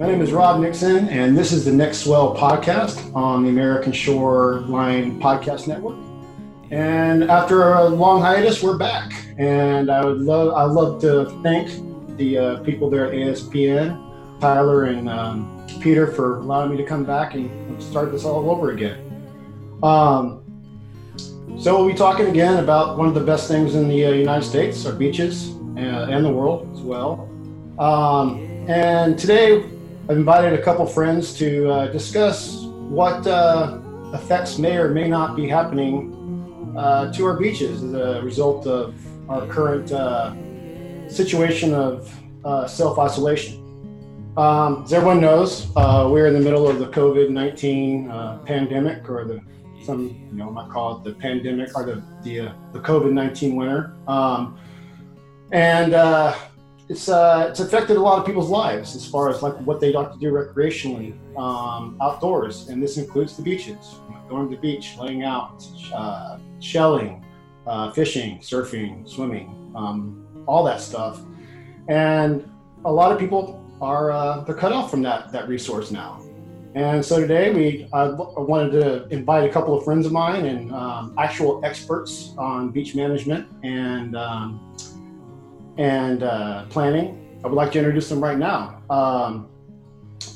My name is Rob Nixon, and this is the Next Swell podcast on the American Shoreline Podcast Network. And after a long hiatus, we're back. And I would love, I love to thank the uh, people there at ASPN, Tyler and um, Peter, for allowing me to come back and start this all over again. Um, so we'll be talking again about one of the best things in the uh, United States, our beaches, uh, and the world as well. Um, and today I've invited a couple friends to uh, discuss what uh, effects may or may not be happening uh, to our beaches as a result of our current uh, situation of uh, self isolation. Um, as everyone knows, uh, we're in the middle of the COVID 19 pandemic, or the some you know might call it the pandemic or the the, the COVID 19 winter. Um, and it's uh, it's affected a lot of people's lives as far as like what they like to do recreationally um, outdoors, and this includes the beaches, going to the beach, laying out, uh, shelling, uh, fishing, surfing, swimming, um, all that stuff, and a lot of people are uh, they're cut off from that that resource now. And so today we I wanted to invite a couple of friends of mine and um, actual experts on beach management and um, and uh, planning. I would like to introduce them right now. Um,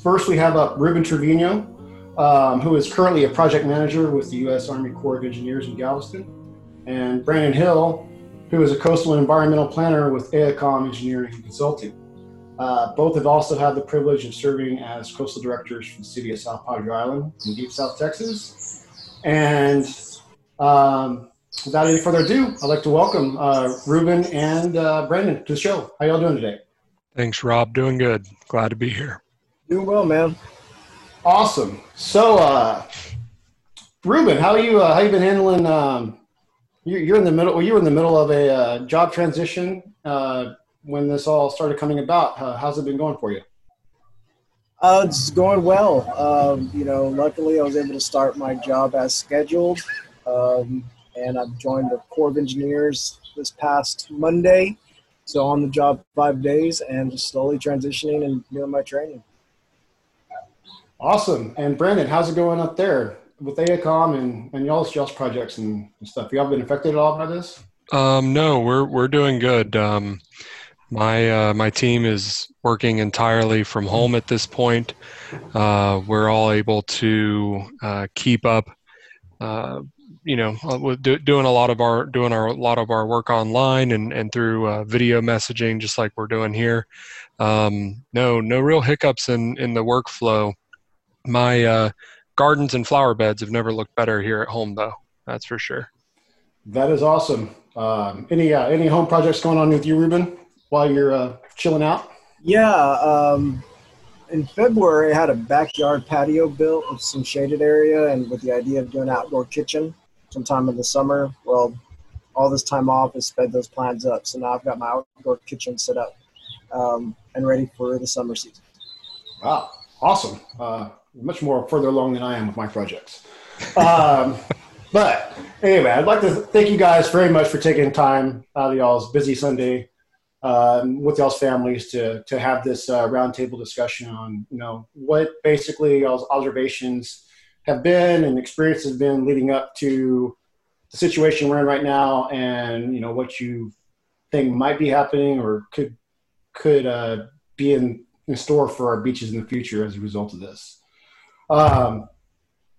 first, we have up Ruben Trevino, um, who is currently a project manager with the U.S. Army Corps of Engineers in Galveston, and Brandon Hill, who is a coastal environmental planner with AECOM Engineering and Consulting. Uh, both have also had the privilege of serving as coastal directors for the city of South Padre Island in deep South Texas. And um, without any further ado, I'd like to welcome uh, Ruben and uh, Brandon to the show. How y'all doing today? Thanks, Rob. Doing good. Glad to be here. Doing well, man. Awesome. So, uh, Ruben, how you uh, how you been handling? Um, you're, you're in the middle. Well, you were in the middle of a uh, job transition uh, when this all started coming about. Uh, how's it been going for you? Uh, it's going well. Um, you know, luckily I was able to start my job as scheduled. Um, and I've joined the Corps of Engineers this past Monday. So on the job five days and just slowly transitioning and doing my training. Awesome. And Brandon, how's it going up there with AECOM and, and y'all's y'all's projects and stuff? Y'all been affected at all by this? Um, no, we're we're doing good. Um, my uh, my team is working entirely from home at this point. Uh, we're all able to uh, keep up uh, you know uh, do, doing a lot of our doing our a lot of our work online and and through uh, video messaging just like we're doing here. Um, no no real hiccups in in the workflow. My uh, gardens and flower beds have never looked better here at home though that's for sure. That is awesome. Um, any uh, any home projects going on with you ruben while you're uh, chilling out? Yeah um, in February, I had a backyard patio built with some shaded area and with the idea of doing outdoor kitchen sometime in the summer. Well, all this time off has sped those plans up. So now I've got my outdoor kitchen set up um, and ready for the summer season. Wow, awesome. Uh, much more further along than I am with my projects. Um, but anyway, I'd like to thank you guys very much for taking time out of y'all's busy Sunday um, with y'all's families to to have this uh, roundtable discussion on you know what basically y'all's observations have been and experiences have been leading up to the situation we're in right now, and you know what you think might be happening or could could uh, be in, in store for our beaches in the future as a result of this. Um,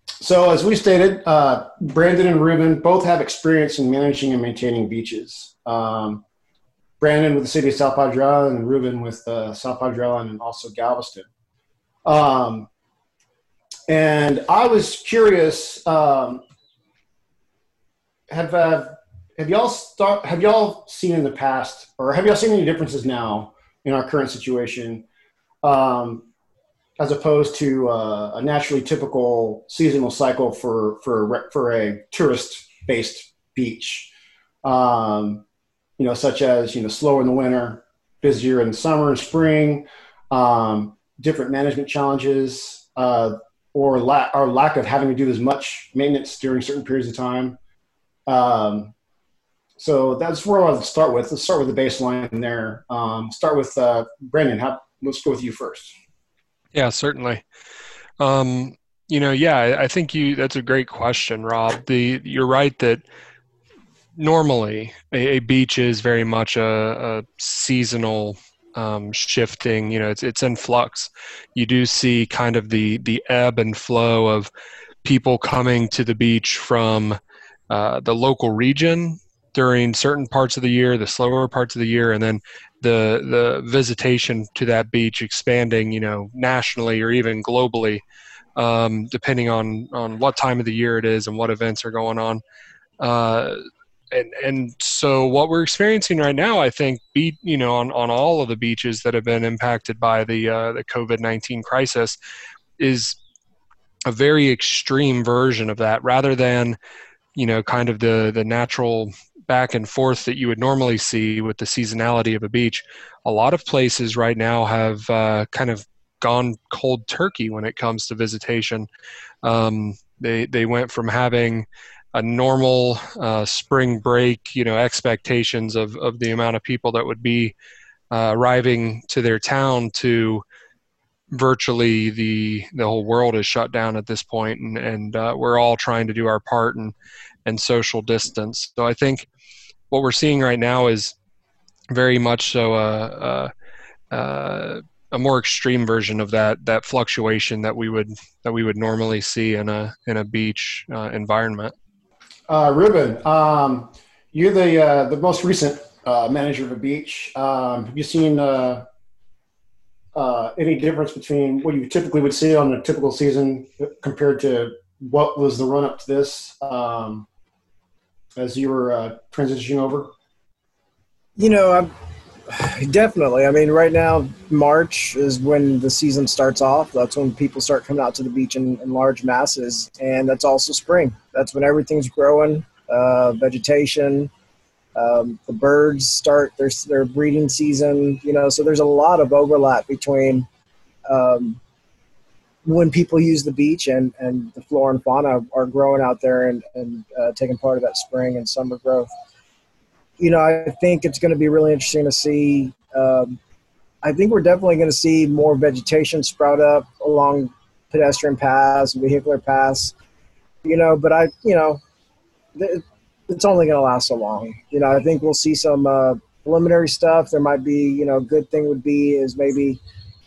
so, as we stated, uh, Brandon and Ruben both have experience in managing and maintaining beaches. Um, Brandon with the city of South Padre Island and Ruben with uh, South Padre Island and also Galveston. Um, and I was curious. Um, have uh, have y'all start? Have y'all seen in the past, or have y'all seen any differences now in our current situation, um, as opposed to uh, a naturally typical seasonal cycle for for for a tourist based beach? Um, you know, such as you know, slower in the winter, busier in the summer and spring, um, different management challenges. Uh, or our lack of having to do as much maintenance during certain periods of time. Um, so that's where I want to start with. Let's start with the baseline there. Um, start with uh, Brandon. How, let's go with you first. Yeah, certainly. Um, you know, yeah, I think you. That's a great question, Rob. The you're right that normally a, a beach is very much a, a seasonal um, shifting. You know, it's it's in flux. You do see kind of the the ebb and flow of people coming to the beach from uh, the local region during certain parts of the year, the slower parts of the year, and then the the visitation to that beach expanding, you know, nationally or even globally, um, depending on on what time of the year it is and what events are going on. Uh, and and so what we're experiencing right now, I think, be you know, on, on all of the beaches that have been impacted by the uh, the COVID nineteen crisis, is a very extreme version of that, rather than you know, kind of the the natural back and forth that you would normally see with the seasonality of a beach. A lot of places right now have uh, kind of gone cold turkey when it comes to visitation. Um, they they went from having a normal uh, spring break, you know, expectations of, of the amount of people that would be uh, arriving to their town to virtually the the whole world is shut down at this point, and and uh, we're all trying to do our part and and social distance. So I think what we're seeing right now is very much so a, a, a, more extreme version of that that fluctuation that we would that we would normally see in a in a beach uh, environment. Uh, Ruben, um, you're the uh, the most recent uh, manager of a beach. Um, have you seen uh, uh, any difference between what you typically would see on a typical season compared to what was the run up to this um, as you were uh, transitioning over? You know, I'm, definitely. I mean, right now, March is when the season starts off. That's when people start coming out to the beach in, in large masses, and that's also spring. That's when everything's growing, uh, vegetation. Um, the birds start their their breeding season. You know, so there's a lot of overlap between um, when people use the beach and, and the flora and fauna are growing out there and, and uh, taking part of that spring and summer growth you know, I think it's going to be really interesting to see. Um, I think we're definitely going to see more vegetation sprout up along pedestrian paths, vehicular paths. You know, but I, you know, it's only going to last so long. You know, I think we'll see some uh, preliminary stuff. There might be, you know, a good thing would be is maybe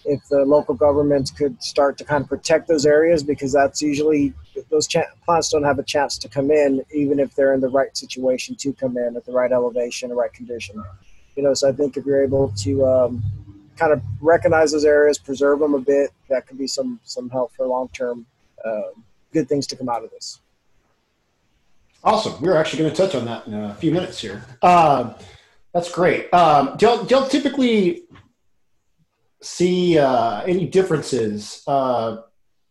if the local governments could start to kind of protect those areas because that's usually those ch- plants don't have a chance to come in even if they're in the right situation to come in at the right elevation the right condition. You know so i think if you're able to um, kind of recognize those areas preserve them a bit that could be some some help for long term uh, good things to come out of this. Awesome. We're actually going to touch on that in a few minutes here. Uh, that's great. Um, do y'all typically see uh, any differences uh,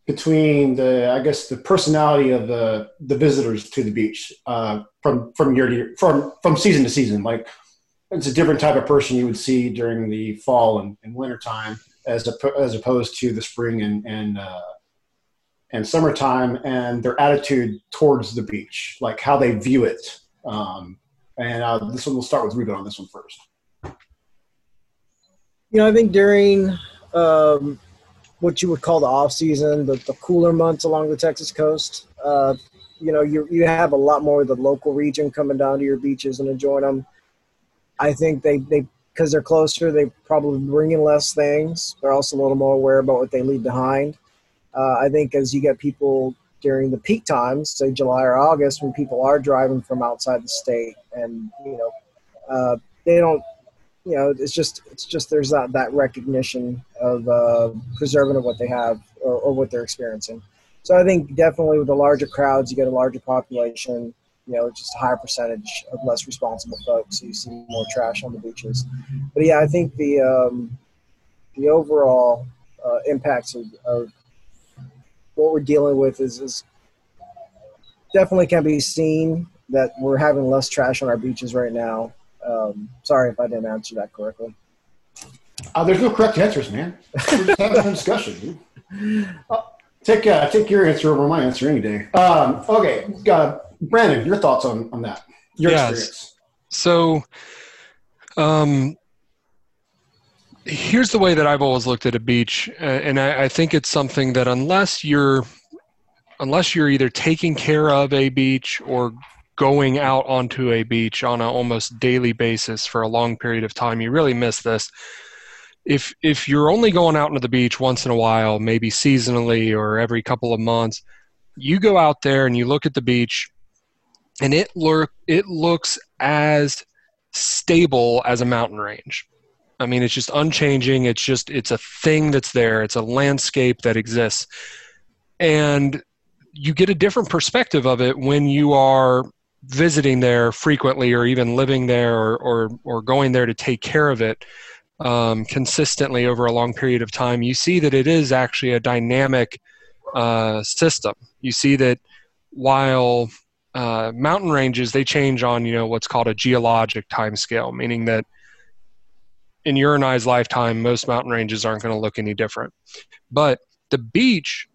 between the, I guess, the personality of the the visitors to the beach uh, from from year to year, from from season to season? Like, it's a different type of person you would see during the fall and, and winter time, as a, as opposed to the spring and and uh, and summertime, and their attitude towards the beach, like how they view it. Um, and uh, this one, we'll start with Ruben on this one first. You know, I think during um, what you would call the off season, the, the cooler months along the Texas coast, uh, you know, you you have a lot more of the local region coming down to your beaches and enjoying them. I think they they because they're closer, they probably bring in less things. They're also a little more aware about what they leave behind. Uh, I think as you get people during the peak times, say July or August, when people are driving from outside the state, and you know, uh, they don't you know, it's just it's just there's that that recognition of uh, preserving of what they have or, or what they're experiencing. So I think definitely with the larger crowds, you get a larger population. You know, just a higher percentage of less responsible folks. So you see more trash on the beaches. But yeah, I think the um, the overall uh, impacts of, of what we're dealing with is, is definitely can be seen that we're having less trash on our beaches right now um, sorry if I didn't answer that correctly. Uh, there's no correct answers, man. We're just having a discussion. Uh, take uh, take your answer over my answer any day. Um, okay, uh, Brandon, your thoughts on on that? Your yes. experience. So, um, here's the way that I've always looked at a beach, and I, I think it's something that unless you're unless you're either taking care of a beach or going out onto a beach on an almost daily basis for a long period of time, you really miss this. If if you're only going out into the beach once in a while, maybe seasonally or every couple of months, you go out there and you look at the beach, and it look it looks as stable as a mountain range. I mean, it's just unchanging. It's just it's a thing that's there. It's a landscape that exists, and you get a different perspective of it when you are visiting there frequently, or even living there, or or, or going there to take care of it um, consistently over a long period of time. You see that it is actually a dynamic uh, system. You see that while uh, mountain ranges they change on you know what's called a geologic time scale, meaning that in your and I's lifetime, most mountain ranges aren't going to look any different. But the beach,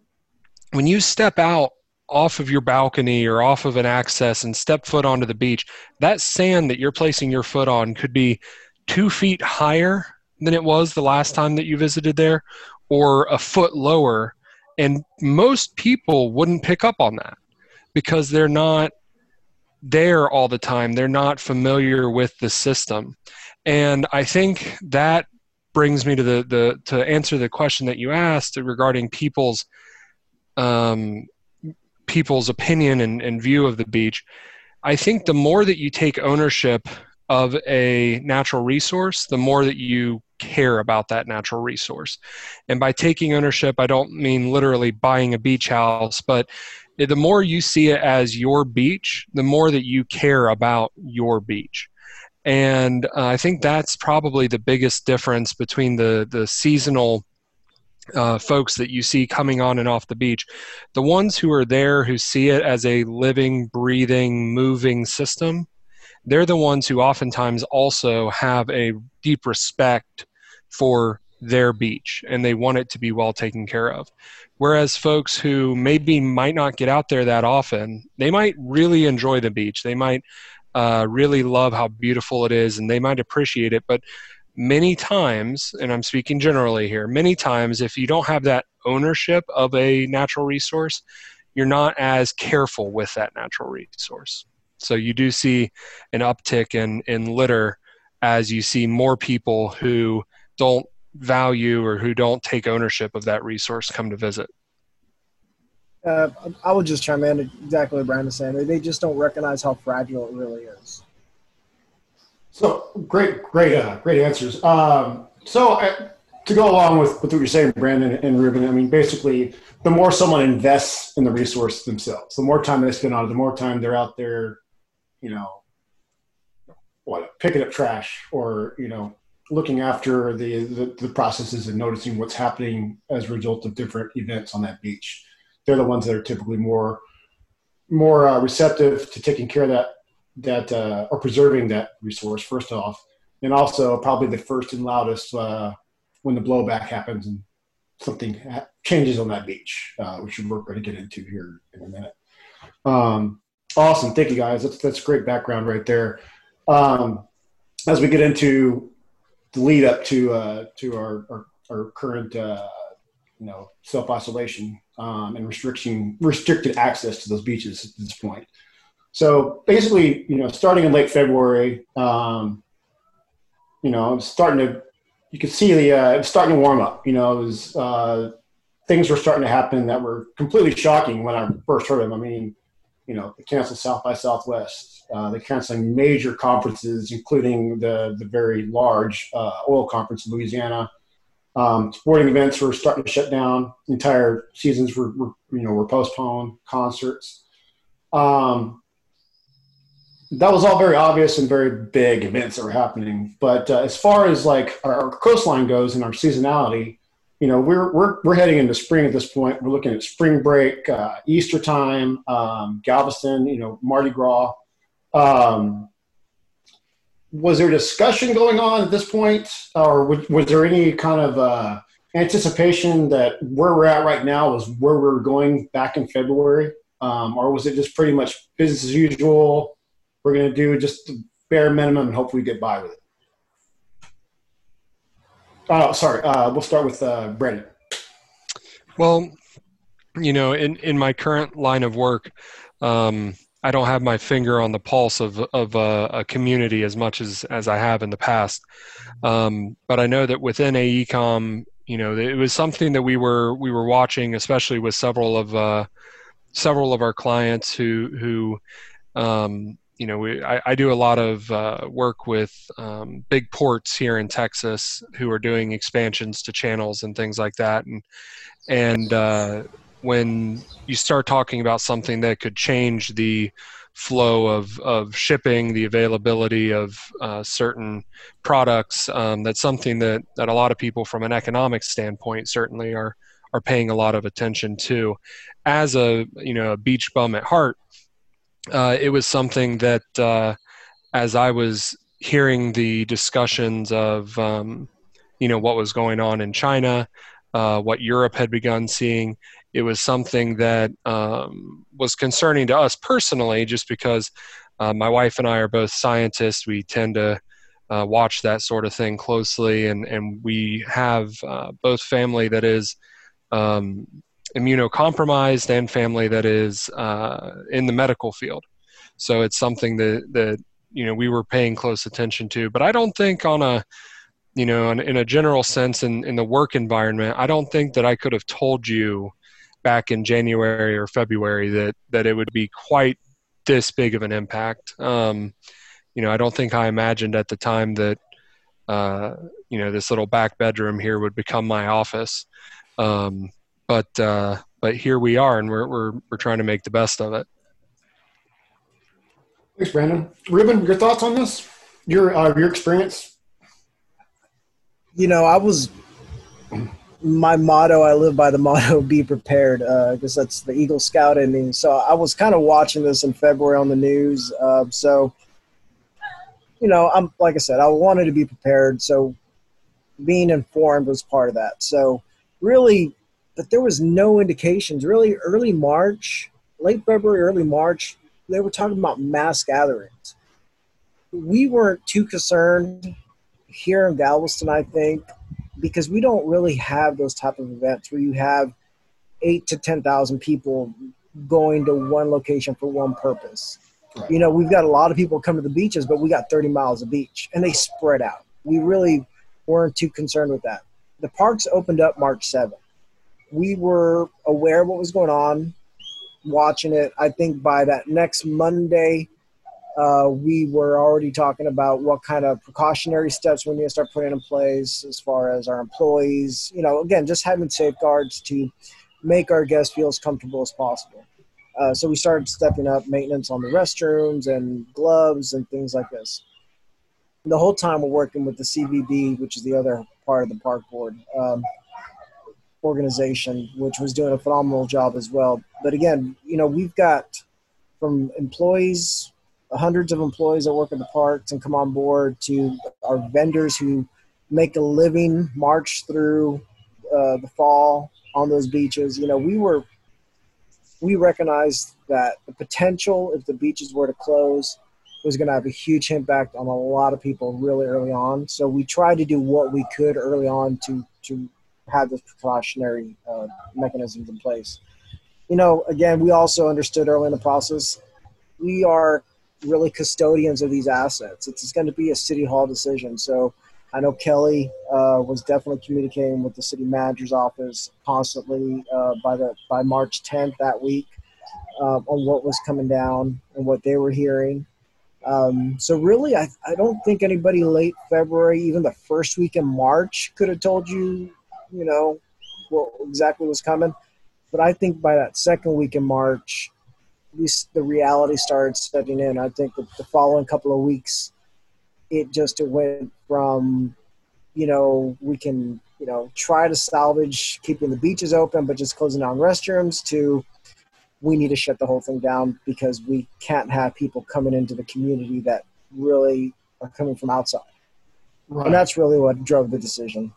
when you step out off of your balcony or off of an access and step foot onto the beach, that sand that you're placing your foot on could be two feet higher than it was the last time that you visited there or a foot lower. And most people wouldn't pick up on that because they're not there all the time. They're not familiar with the system. And I think that brings me to the, the to answer the question that you asked regarding people's um, people's opinion and, and view of the beach. I think the more that you take ownership of a natural resource, the more that you care about that natural resource. And by taking ownership, I don't mean literally buying a beach house, but the more you see it as your beach, the more that you care about your beach and uh, I think that's probably the biggest difference between the the seasonal uh, folks that you see coming on and off the beach. The ones who are there who see it as a living, breathing, moving system, they're the ones who oftentimes also have a deep respect for their beach and they want it to be well taken care of. Whereas folks who maybe might not get out there that often, they might really enjoy the beach. They might uh, really love how beautiful it is and they might appreciate it. But many times, and I'm speaking generally here, many times if you don't have that ownership of a natural resource, you're not as careful with that natural resource. So you do see an uptick in, in litter as you see more people who don't value or who don't take ownership of that resource come to visit. Uh, I would just chime in exactly what Brandon's saying. They just don't recognize how fragile it really is. So great, great, uh, great answers. Um, so uh, to go along with, with what you're saying, Brandon and Ruben, I mean, basically, the more someone invests in the resource themselves, the more time they spend on it, the more time they're out there, you know, what picking up trash or you know looking after the, the, the processes and noticing what's happening as a result of different events on that beach they're the ones that are typically more more uh, receptive to taking care of that that uh, or preserving that resource first off, and also probably the first and loudest uh, when the blowback happens and something ha- changes on that beach, uh, which we're going to get into here in a minute. Um, awesome, thank you guys. That's that's great background right there. Um, as we get into the lead up to uh, to our our, our current uh, you know self isolation um, and restriction restricted access to those beaches at this point. So basically, you know, starting in late February, um, you know, starting to you could see the uh, it was starting to warm up. You know, it was uh, things were starting to happen that were completely shocking when I first heard of them. I mean, you know, they canceled South by Southwest. Uh, they're canceling major conferences, including the the very large uh, oil conference in Louisiana. Um, sporting events were starting to shut down. Entire seasons were, were you know were postponed. Concerts. Um, that was all very obvious and very big events that were happening. But uh, as far as like our, coastline goes and our seasonality, you know, we're, we're, we're heading into spring at this point. We're looking at spring break, uh, Easter time, um, Galveston, you know, Mardi Gras. Um, was there discussion going on at this point, or was, was there any kind of uh, anticipation that where we're at right now was where we were going back in February, um, or was it just pretty much business as usual? We're going to do just the bare minimum and hope we get by with it. Oh, sorry. Uh, we'll start with uh, Brandon. Well, you know, in in my current line of work, um, I don't have my finger on the pulse of of a, a community as much as as I have in the past. Um, but I know that within AECOM, you know, it was something that we were we were watching, especially with several of uh, several of our clients who who um, you know, we, I, I, do a lot of uh, work with um, big ports here in Texas who are doing expansions to channels and things like that. And and uh, when you start talking about something that could change the flow of, of shipping, the availability of uh, certain products, um, that's something that, that a lot of people from an economic standpoint certainly are are paying a lot of attention to. As a you know a beach bum at heart, uh, it was something that uh, as I was hearing the discussions of um, you know what was going on in China, uh, what Europe had begun seeing, it was something that um, was concerning to us personally, just because uh, my wife and I are both scientists. We tend to uh, watch that sort of thing closely, and and we have uh, both family that is um, immunocompromised and family that is uh, in the medical field. So it's something that that you know we were paying close attention to. But I don't think on a you know in, in a general sense in, in the work environment, I don't think that I could have told you back in January or February that that it would be quite this big of an impact. Um, you know, I don't think I imagined at the time that uh, you know this little back bedroom here would become my office. Um, but uh, but here we are, and we're we're we're trying to make the best of it. Thanks, Brandon. Ruben, your thoughts on this? Your uh, your experience? You know, I was my motto, I live by the motto, be prepared, because uh, that's the Eagle Scout ending. So I was kind of watching this in February on the news. Uh, so, you know, I'm like I said, I wanted to be prepared. So being informed was part of that. So really, but there was no indications. Really, early March, late February, early March, they were talking about mass gatherings. We weren't too concerned here in Galveston, I think, because we don't really have those type of events where you have eight to ten thousand people going to one location for one purpose. Right. You know, we've got a lot of people come to the beaches, but we got 30 miles of beach, and they spread out. We really weren't too concerned with that. The parks opened up March 7th. We were aware of what was going on, watching it. I think by that next Monday, uh, we were already talking about what kind of precautionary steps we need to start putting in place as far as our employees. You know, again, just having safeguards to make our guests feel as comfortable as possible. Uh, so we started stepping up maintenance on the restrooms and gloves and things like this. The whole time we're working with the CVB, which is the other part of the park board um, organization, which was doing a phenomenal job as well. But again, you know, we've got from employees hundreds of employees that work at the parks and come on board to our vendors who make a living march through uh, the fall on those beaches. You know, we were we recognized that the potential if the beaches were to close was going to have a huge impact on a lot of people really early on. So we tried to do what we could early on to to have those precautionary uh, mechanisms in place. You know, again, we also understood early in the process we are really custodians of these assets. It's, it's going to be a city hall decision. So I know Kelly uh, was definitely communicating with the city manager's office constantly uh, by the by March 10th that week uh, on what was coming down and what they were hearing. Um, so really, I, I don't think anybody late February, even the first week in March, could have told you, you know, what exactly was coming. But I think by that second week in March, at least the reality started setting in. I think the, the following couple of weeks, it just it went from, you know, we can you know try to salvage keeping the beaches open, but just closing down restrooms to we need to shut the whole thing down because we can't have people coming into the community that really are coming from outside. Right. And that's really what drove the decision.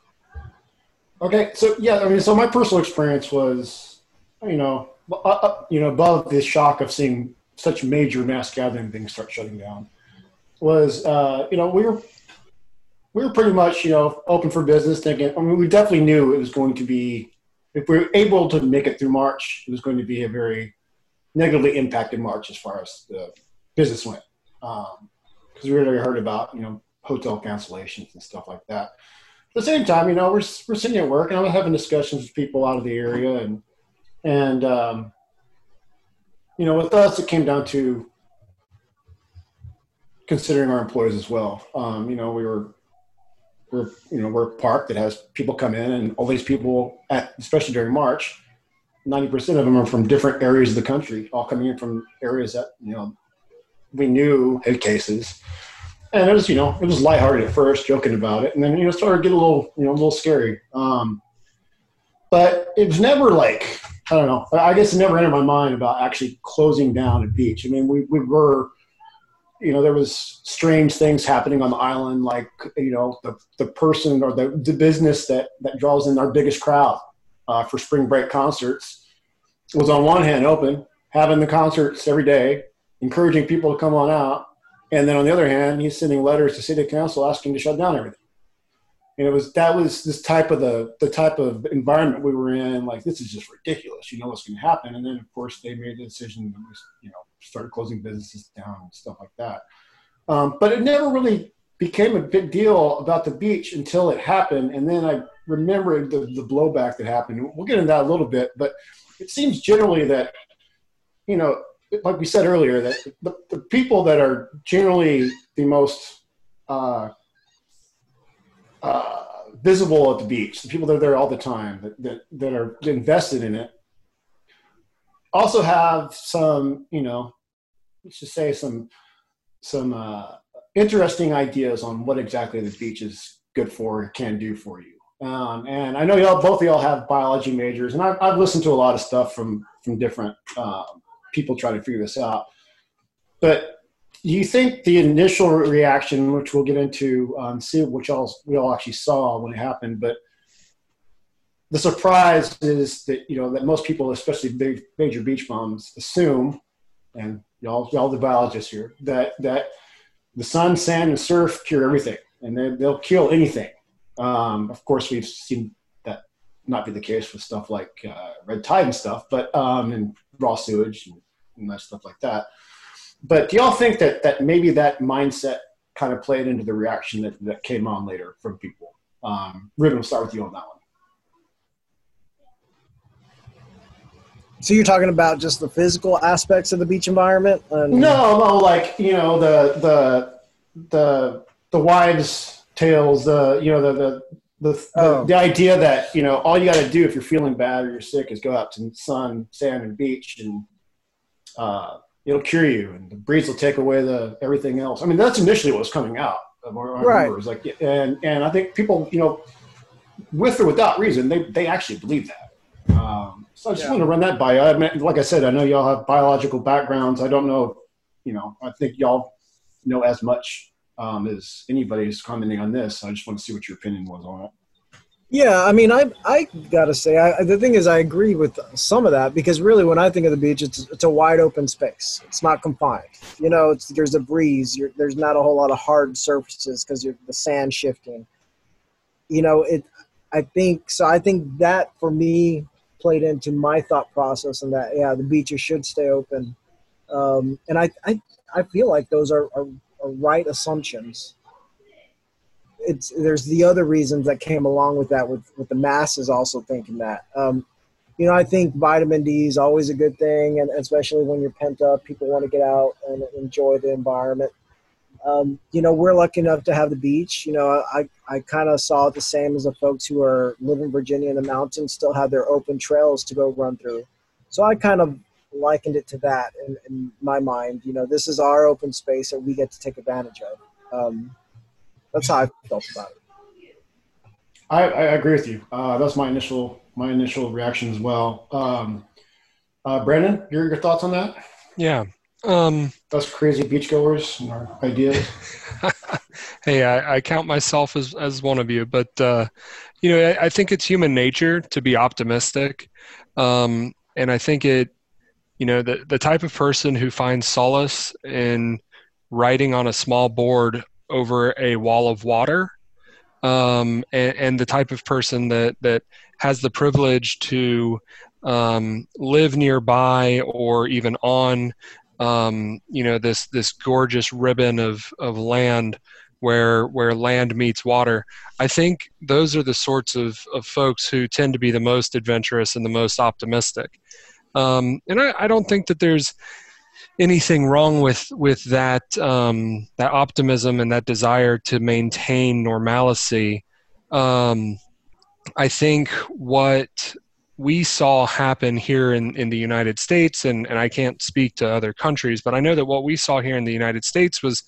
Okay, so yeah, I mean, so my personal experience was, you know, uh, uh, you know, above the shock of seeing such major mass gathering things start shutting down, was uh, you know we were we were pretty much, you know, open for business. Thinking, I mean, we definitely knew it was going to be, if we were able to make it through March, it was going to be a very negatively impacted March as far as the business went. Because um, we already heard about, you know, hotel cancellations and stuff like that. The same time, you know, we're we're sitting at work and I'm having discussions with people out of the area, and and um, you know, with us, it came down to considering our employees as well. Um, you know, we were we're you know we're a park that has people come in, and all these people, at, especially during March, ninety percent of them are from different areas of the country, all coming in from areas that you know we knew had cases. And it was, you know, it was lighthearted at first, joking about it, and then you know started to get a little, you know, a little scary. Um, but it was never like I don't know. I guess it never entered my mind about actually closing down a beach. I mean, we, we were, you know, there was strange things happening on the island, like, you know, the, the person or the, the business that, that draws in our biggest crowd uh, for spring break concerts was on one hand open, having the concerts every day, encouraging people to come on out. And then on the other hand, he's sending letters to city council asking to shut down everything. And it was that was this type of the the type of environment we were in like this is just ridiculous. You know what's going to happen. And then of course they made the decision to you know start closing businesses down and stuff like that. Um, but it never really became a big deal about the beach until it happened. And then i remember the, the blowback that happened. We'll get into that a little bit but it seems generally that you know like we said earlier that the, the people that are generally the most uh, uh, visible at the beach, the people that are there all the time, that, that, that are invested in it, also have some, you know, let's just say some, some uh, interesting ideas on what exactly the beach is good for can do for you. Um, and I know y'all, both of y'all have biology majors, and I've, I've listened to a lot of stuff from from different uh, people try to figure this out. But you think the initial reaction, which we'll get into, um, see which all we all actually saw when it happened, but the surprise is that you know that most people, especially big, major beach bums, assume, and y'all y'all the biologists here, that that the sun, sand, and surf cure everything, and they, they'll kill anything. Um, of course, we've seen that not be the case with stuff like uh, red tide and stuff, but um, and raw sewage and, and that stuff like that but do y'all think that that maybe that mindset kind of played into the reaction that, that came on later from people? Um, Ruben, we'll start with you on that one. So you're talking about just the physical aspects of the beach environment? And- no, no, like you know the the the the wives' tales, the you know the the the, oh. the, the, idea that you know all you got to do if you're feeling bad or you're sick is go out to sun, sand, and beach, and uh, it'll cure you, and the breeze will take away the everything else. I mean, that's initially what was coming out of our, our right. Like, and and I think people, you know, with or without reason, they they actually believe that. Um, so I just yeah. want to run that by you. I mean, like I said, I know y'all have biological backgrounds. I don't know, you know, I think y'all know as much um, as anybody is commenting on this. I just want to see what your opinion was on it. Yeah, I mean, I I gotta say, I, the thing is, I agree with some of that because really, when I think of the beach, it's it's a wide open space. It's not confined. You know, it's there's a breeze. There's not a whole lot of hard surfaces because the sand shifting. You know, it. I think so. I think that for me played into my thought process, and that yeah, the beaches should stay open. Um, and I, I I feel like those are, are, are right assumptions it's there's the other reasons that came along with that with with the masses also thinking that. Um, you know i think vitamin d is always a good thing and especially when you're pent up people want to get out and enjoy the environment. Um, you know we're lucky enough to have the beach. You know i i kind of saw it the same as the folks who are live in virginia in the mountains still have their open trails to go run through. So i kind of likened it to that in, in my mind. You know this is our open space that we get to take advantage of. Um, that's how I felt about it. I, I agree with you. Uh, that's my initial my initial reaction as well. Um, uh, Brandon, your your thoughts on that? Yeah. Um, Us crazy beachgoers and our ideas. hey, I, I, count myself as, as one of you, but uh, you know, I, I, think it's human nature to be optimistic, um, and I think it, you know, the the type of person who finds solace in writing on a small board over a wall of water um, and, and, the type of person that that has the privilege to um, live nearby or even on um, you know this this gorgeous ribbon of of land where where land meets water. I think those are the sorts of, of folks who tend to be the most adventurous and the most optimistic. Um, and I, I, don't think that there's anything wrong with with that um, that optimism and that desire to maintain normalcy. Um, I think what we saw happen here in, in the United States, and, and I can't speak to other countries, but I know that what we saw here in the United States was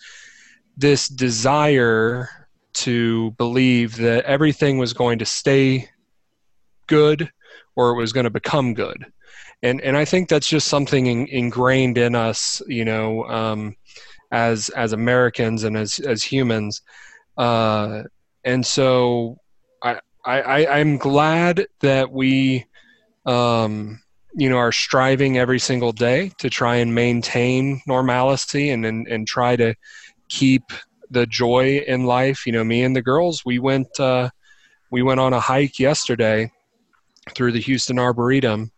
this desire to believe that everything was going to stay good or it was going to become good. And, and I think that's just something in, ingrained in us, you know, um, as, as Americans and as, as humans. Uh, and so I, I, I'm glad that we, um, you know, are striving every single day to try and maintain normalcy and, and, and try to keep the joy in life. You know, me and the girls, we went uh, we went on a hike yesterday through the Houston Arboretum,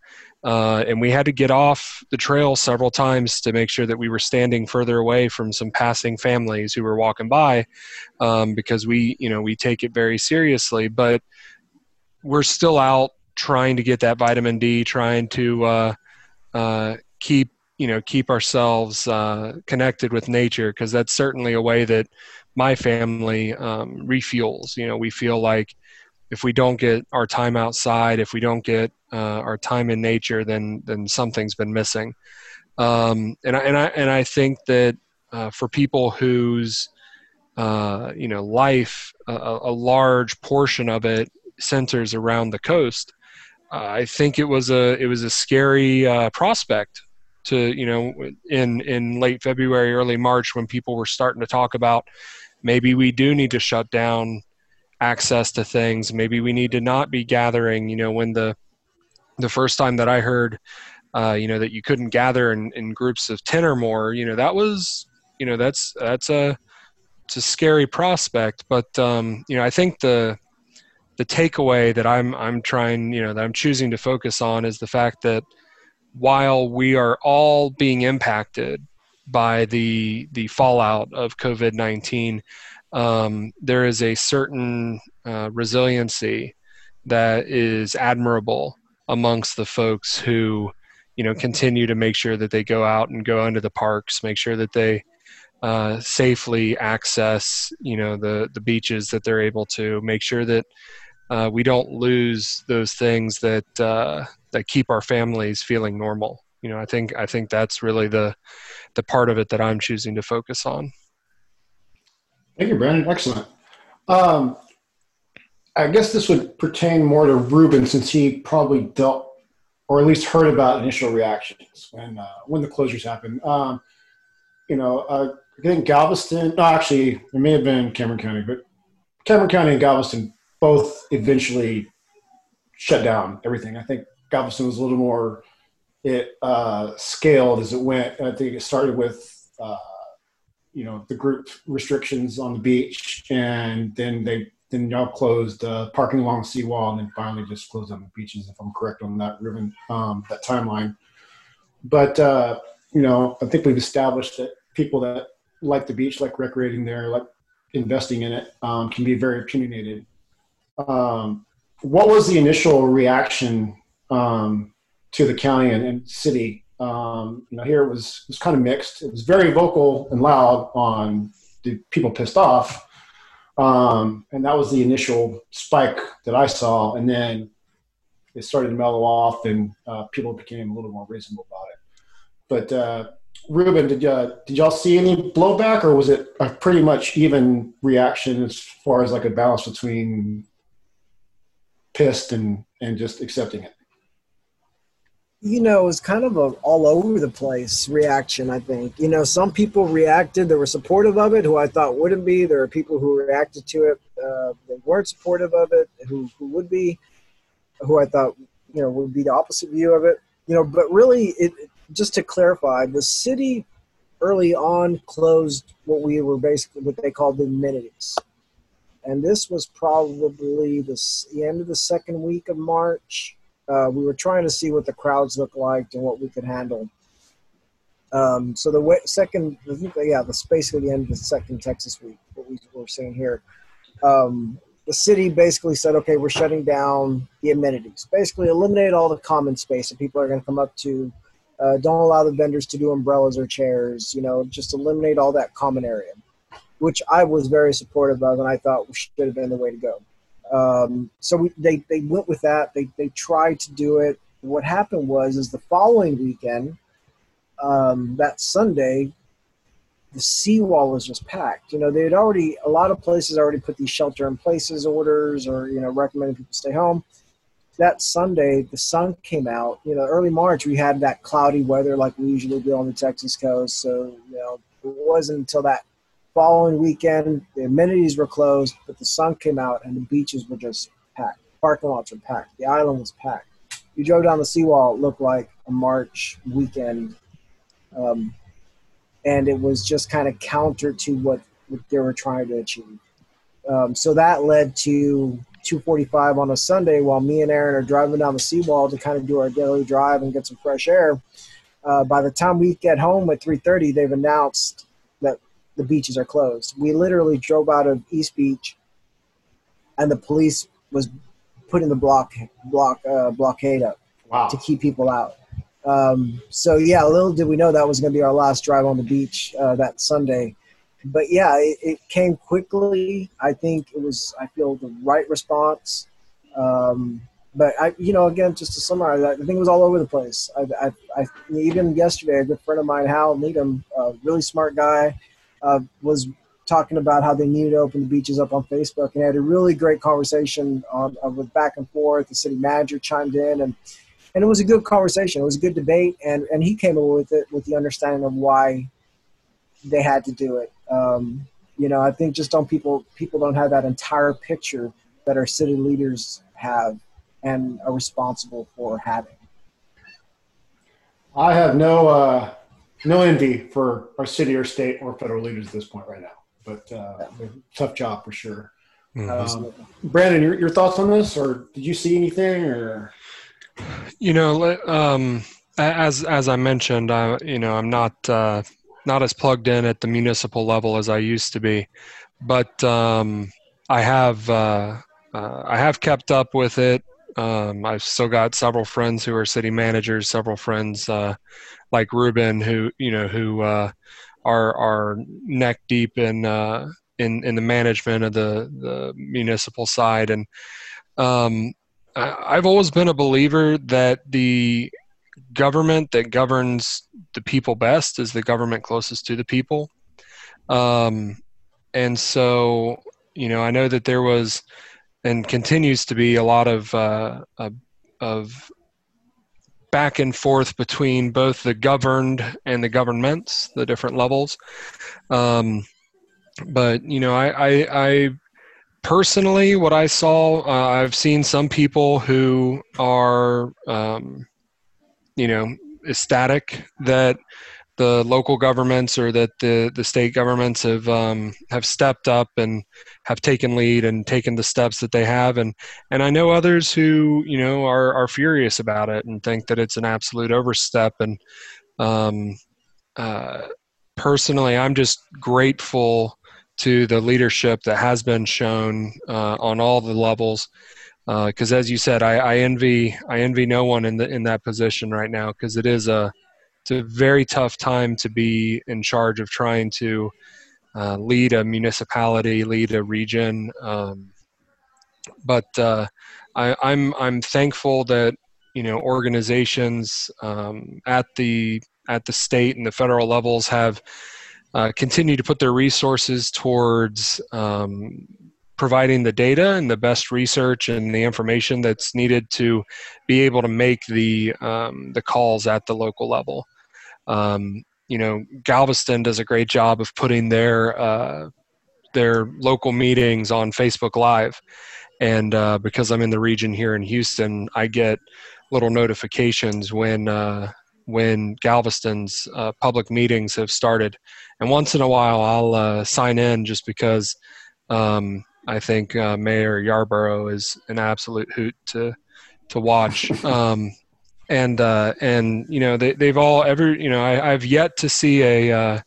uh, and we had to get off the trail several times to make sure that we were standing further away from some passing families who were walking by, um, because we, you know, we take it very seriously. But we're still out trying to get that vitamin D, trying to uh, uh keep you know keep ourselves uh, connected with nature because that's certainly a way that my family um, refuels you know we feel like if we don't get our time outside if we don't get uh, our time in nature then then something's been missing. Um, and, I, and I and I think that uh, for people whose uh, you know life a, a, large portion of it centers around the coast uh, I think it was a it was a scary uh, prospect to you know in in late February, early March when people were starting to talk about maybe we do need to shut down access to things. Maybe we need to not be gathering. You know, when the the first time that I heard, uh, you know, that you couldn't gather in, in groups of ten or more, you know, that was you know that's that's a it's a scary prospect. But um, you know, I think the the takeaway that I'm I'm trying, you know, that I'm choosing to focus on is the fact that while we are all being impacted by the the fallout of COVID nineteen, um, there is a certain uh, resiliency that is admirable amongst the folks who you know continue to make sure that they go out and go into the parks, make sure that they uh, safely access you know the the beaches that they're able to, make sure that uh, we don't lose those things that uh, that keep our families feeling normal. You know, I think I think that's really the the part of it that I'm choosing to focus on. Thank you, Brandon. Excellent. Um, I guess this would pertain more to Ruben since he probably dealt or at least heard about initial reactions when uh, when the closures happened. Um, you know, uh, I think Galveston. No, actually, it may have been Cameron County, but Cameron County and Galveston both eventually shut down everything. I think Galveston was a little more it uh, scaled as it went. I think it started with uh, you know the group restrictions on the beach, and then they then y'all closed uh, parking along the seawall, and then finally just closed on the beaches. If I'm correct on that Ruben, um, that timeline. But uh, you know, I think we've established that people that like the beach, like recreating there, like investing in it, um, can be very opinionated. Um, what was the initial reaction um, to the county and, and city. Um, you know, here it was it was kind of mixed. It was very vocal and loud on the people pissed off, um, and that was the initial spike that I saw. And then it started to mellow off, and uh, people became a little more reasonable about it. But uh, Ruben, did you did y'all see any blowback, or was it a pretty much even reaction as far as like a balance between pissed and and just accepting it? You know, it was kind of a all over the place reaction. I think you know some people reacted that were supportive of it, who I thought wouldn't be. There are people who reacted to it uh, that weren't supportive of it, who who would be, who I thought you know would be the opposite view of it. You know, but really, it just to clarify, the city early on closed what we were basically what they called the amenities. and this was probably the, the end of the second week of March. Uh, we were trying to see what the crowds looked like and what we could handle. Um, so the way, second, yeah, that's basically the end of the second Texas week. What we were seeing here, um, the city basically said, okay, we're shutting down the amenities. Basically, eliminate all the common space that people are going to come up to. Uh, don't allow the vendors to do umbrellas or chairs. You know, just eliminate all that common area, which I was very supportive of, and I thought should have been the way to go. Um, so we, they they went with that. They they tried to do it. What happened was, is the following weekend, um, that Sunday, the seawall was just packed. You know, they had already a lot of places already put these shelter in places orders or you know recommending people stay home. That Sunday, the sun came out. You know, early March we had that cloudy weather like we usually do on the Texas coast. So you know, it wasn't until that following weekend the amenities were closed, but the sun came out and the beaches were just packed. Parking lots were packed. The island was packed. You drove down the seawall, it looked like a March weekend um, and it was just kind of counter to what, what they were trying to achieve. Um, so that led to 2:45 on a Sunday while me and Aaron are driving down the seawall to kind of do our daily drive and get some fresh air. Uh, by the time we get home at 3:30, they've announced the beaches are closed. We literally drove out of East Beach, and the police was putting the block block uh, blockade up Wow. to keep people out. Um, so yeah, little did we know that was going to be our last drive on the beach uh, that Sunday. But yeah, it, it, came quickly. I think it was. I feel the right response. Um, but I, you know, again, just to summarize, I think it was all over the place. I, I, I even yesterday, a good friend of mine, Hal Needham, a really smart guy, uh, was talking about how they needed to open the beaches up on Facebook, and had a really great conversation on, uh, with back and forth. The city manager chimed in, and and it was a good conversation. It was a good debate, and and he came away with it with the understanding of why they had to do it. Um, you know, I think just on people people don't have that entire picture that our city leaders have and are responsible for having. I have no uh, no envy for our city or state or federal leaders at this point right now, but uh, tough job for sure. Mhm. Um, Brandon, your, your thoughts on this, or did you see anything, or You know, um, as as I mentioned, I you know I'm not uh, not as plugged in at the municipal level as I used to be, but um, I have uh, uh, I have kept up with it. Um, I've still got several friends who are city managers, several friends uh, like Ruben who you know who uh, are are neck deep in uh, in in the management of the the municipal side and. Um, I- I've always been a believer that the government that governs the people best is the government closest to the people. Um, and so, you know, I know that there was and continues to be a lot of, uh, of, of back and forth between both the governed and the governments, the different levels. Um, but, you know, I, I, I personally what i saw uh, i've seen some people who are um, you know ecstatic that the local governments or that the, the state governments have um, have stepped up and have taken lead and taken the steps that they have and and I know others who you know are are furious about it and think that it's an absolute overstep and um, uh, personally I'm just grateful to the leadership that has been shown uh, on all the levels. Because uh, as you said, I, I, envy I envy no one in the in that position right now because it is a it's a very tough time to be in charge of trying to uh, lead a municipality, lead a region. Um, but uh, I, I'm I'm thankful that you know organizations um, at the at the state and the federal levels have uh, continue to put their resources towards um, providing the data and the best research and the information that's needed to be able to make the um, the calls at the local level. Um, you know, Galveston does a great job of putting their uh, their local meetings on Facebook Live, and uh, because I'm in the region here in Houston, I get little notifications when uh, when Galveston's uh, public meetings have started. And once in a while, I'll uh, sign in just because um, I think uh, Mayor Yarbrough is an absolute hoot to to watch. Um, and uh, and you know they they've all ever you know I, I've yet to see a uh,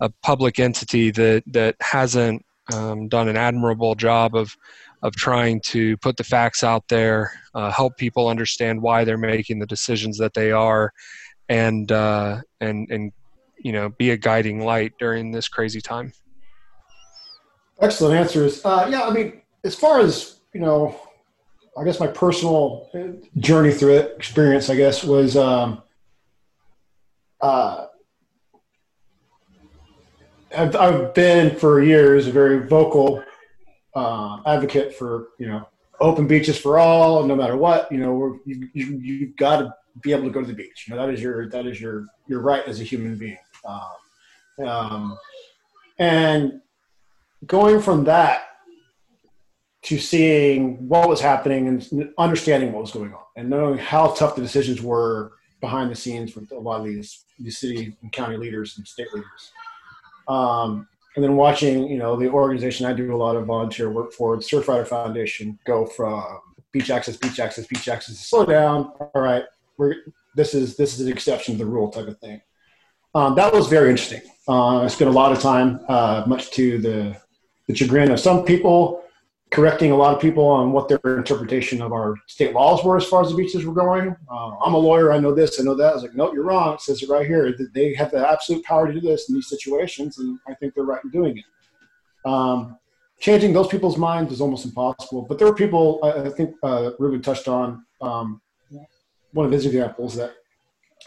a public entity that that hasn't um, done an admirable job of of trying to put the facts out there, uh, help people understand why they're making the decisions that they are, and uh, and and you know be a guiding light during this crazy time. Excellent answers. Uh, yeah, I mean, as far as you know, I guess my personal journey through it, experience, I guess, was um, uh, I've, I've been for years a very vocal uh, advocate for you know open beaches for all, no matter what. You know, you you you've got to be able to go to the beach. You know, that is your that is your your right as a human being. Um, um, and going from that to seeing what was happening and understanding what was going on and knowing how tough the decisions were behind the scenes with a lot of these, these city and county leaders and state leaders. Um, and then watching, you know, the organization I do a lot of volunteer work for, the Surfrider Foundation, go from beach access, beach access, beach access, slow down. All right, we're this is this is an exception to the rule type of thing. Um, that was very interesting. Uh, I spent a lot of time, uh, much to the the chagrin of some people, correcting a lot of people on what their interpretation of our state laws were as far as the beaches were going. Uh, I'm a lawyer. I know this. I know that. I was like, no, you're wrong. It says it right here. They have the absolute power to do this in these situations, and I think they're right in doing it. Um, changing those people's minds is almost impossible. But there were people, I, think uh, Ruben touched on um, one of his examples that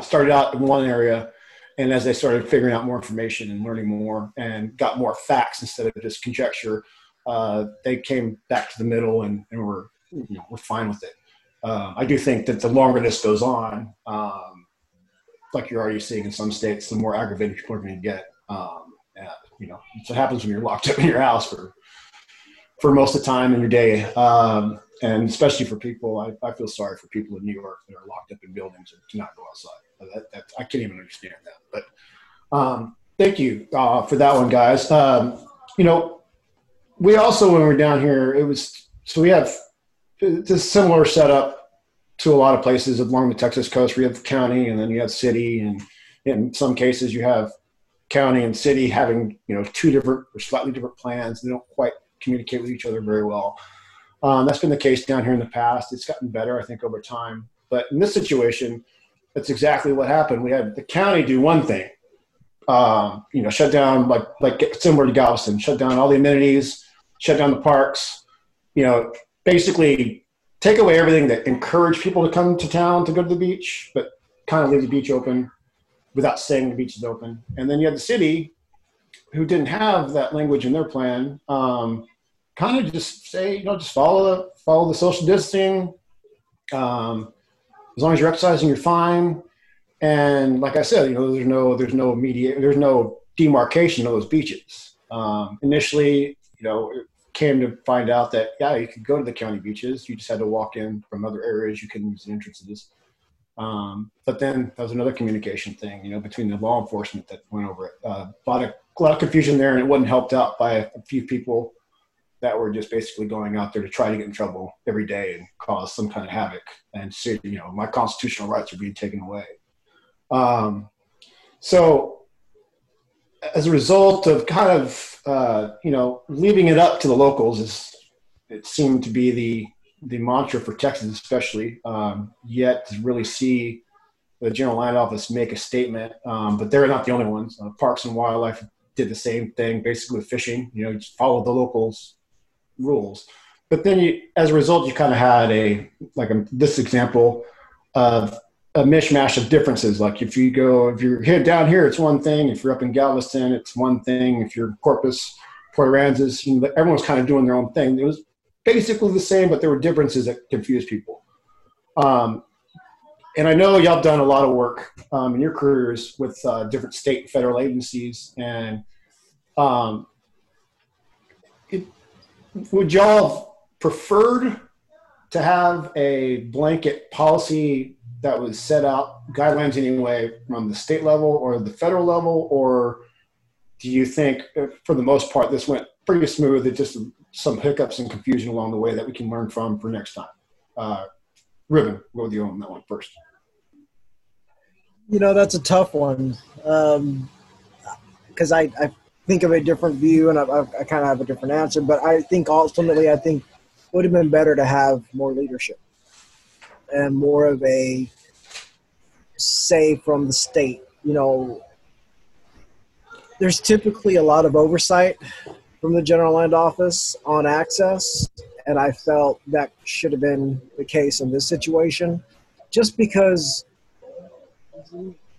started out in one area and as they started figuring out more information and learning more and got more facts instead of just conjecture, uh, they came back to the middle and, and were you know we're fine with it. Um, I do think that the longer this goes on, um, like you're already seeing in some states, the more aggravated people are going to get. Um, and, you know, it's what happens when you're locked up in your house for for most of the time in your day, um, and especially for people. I, I, feel sorry for people in New York that are locked up in buildings and cannot go outside. That, that, I can't even understand that. But um, thank you uh, for that one, guys. Um, you know, we also when we are down here, it was so we have this similar setup to a lot of places along the Texas coast. We have the county, and then you have city, and in some cases you have county and city having you know two different or slightly different plans. They don't quite communicate with each other very well. Um, that's been the case down here in the past. It's gotten better, I think, over time. But in this situation, that's exactly what happened. We had the county do one thing, um, you know, shut down like like similar to Galveston, shut down all the amenities, shut down the parks, you know, basically take away everything that encouraged people to come to town to go to the beach, but kind of leave the beach open without saying the beach is open. And then you had the city who didn't have that language in their plan, um, kind of just say, you know, just follow the follow the social distancing. Um, as long as you're exercising, you're fine. And like I said, you know, there's no there's no immediate there's no demarcation of those beaches. Um, initially, you know, came to find out that yeah, you could go to the county beaches. You just had to walk in from other areas. You couldn't use the entrances. Um, but then that was another communication thing, you know, between the law enforcement that went over it. Uh, a lot of a lot of confusion there, and it wasn't helped out by a, few people that were just basically going out there to try to get in trouble every day and cause some kind of havoc and say, you know, my constitutional rights are being taken away. Um, so as a result of kind of, uh, you know, leaving it up to the locals is, it seemed to be the, the mantra for Texas, especially, um, yet to really see the general land office make a statement. Um, but they're not the only ones. Uh, Parks and Wildlife did the same thing, basically with fishing. You know, just follow the locals rules. But then, you, as a result, you kind of had a like a, this example of a mishmash of differences. Like if you go, if you're here down here, it's one thing. If you're up in Galveston, it's one thing. If you're Corpus, Port Aransas, you know, everyone's kind of doing their own thing. It was basically the same, but there were differences that confused people. Um, and I know y'all done a lot of work um, in your careers with uh, different state and federal agencies, and um, would y'all have preferred to have a blanket policy that was set out guidelines anyway from the state level or the federal level or do you think for the most part this went pretty smooth it just some hiccups and confusion along the way that we can learn from for next time. Uh, Ruben, go with you on that one first. You know, that's a tough one because um, I, I think of a different view and I, I, I kind of have a different answer. But I think ultimately, I think it would have been better to have more leadership and more of a say from the state. You know, there's typically a lot of oversight from the general land office on access, and I felt that should have been the case in this situation, just because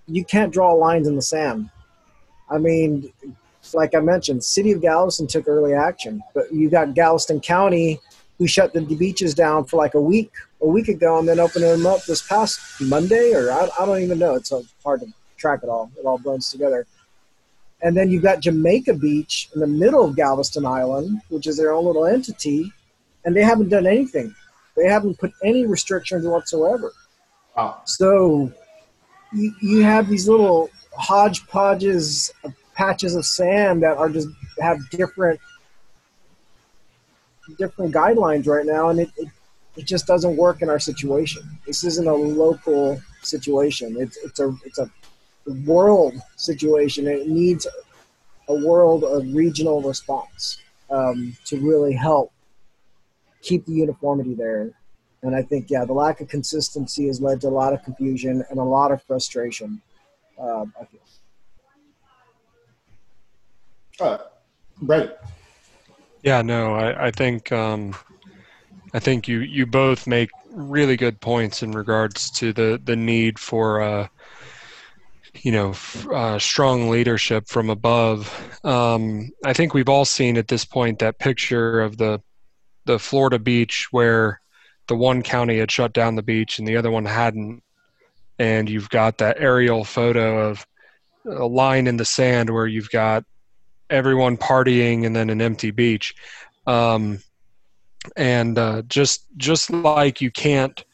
you can't draw lines in the sand. I mean, like I mentioned, City of Galveston took early action, but you got Galveston County who shut the beaches down for like a week, a week ago, and then opened them up this past Monday, or I, I don't even know. It's hard to track it all. It all blends together. And then you've got Jamaica Beach in the middle of Galveston Island, which is their own little entity, and they haven't done anything. They haven't put any restrictions whatsoever. Wow. So you, you have these little hodgepodges of patches of sand that are just have different different guidelines right now, and it, it, it just doesn't work in our situation. This isn't a local situation. It's it's a it's a world situation. It needs a world of regional response um, to really help keep the uniformity there. And I think, yeah, the lack of consistency has led to a lot of confusion and a lot of frustration. Uh, I feel. Uh, right. Yeah, no, I, I think um, I think you you both make really good points in regards to the the need for uh, you know uh, strong leadership from above. Um, I think we've all seen at this point that picture of the the Florida beach where the one county had shut down the beach and the other one hadn't, and you've got that aerial photo of a line in the sand where you've got everyone partying and then an empty beach. Um, and uh, just just like you can't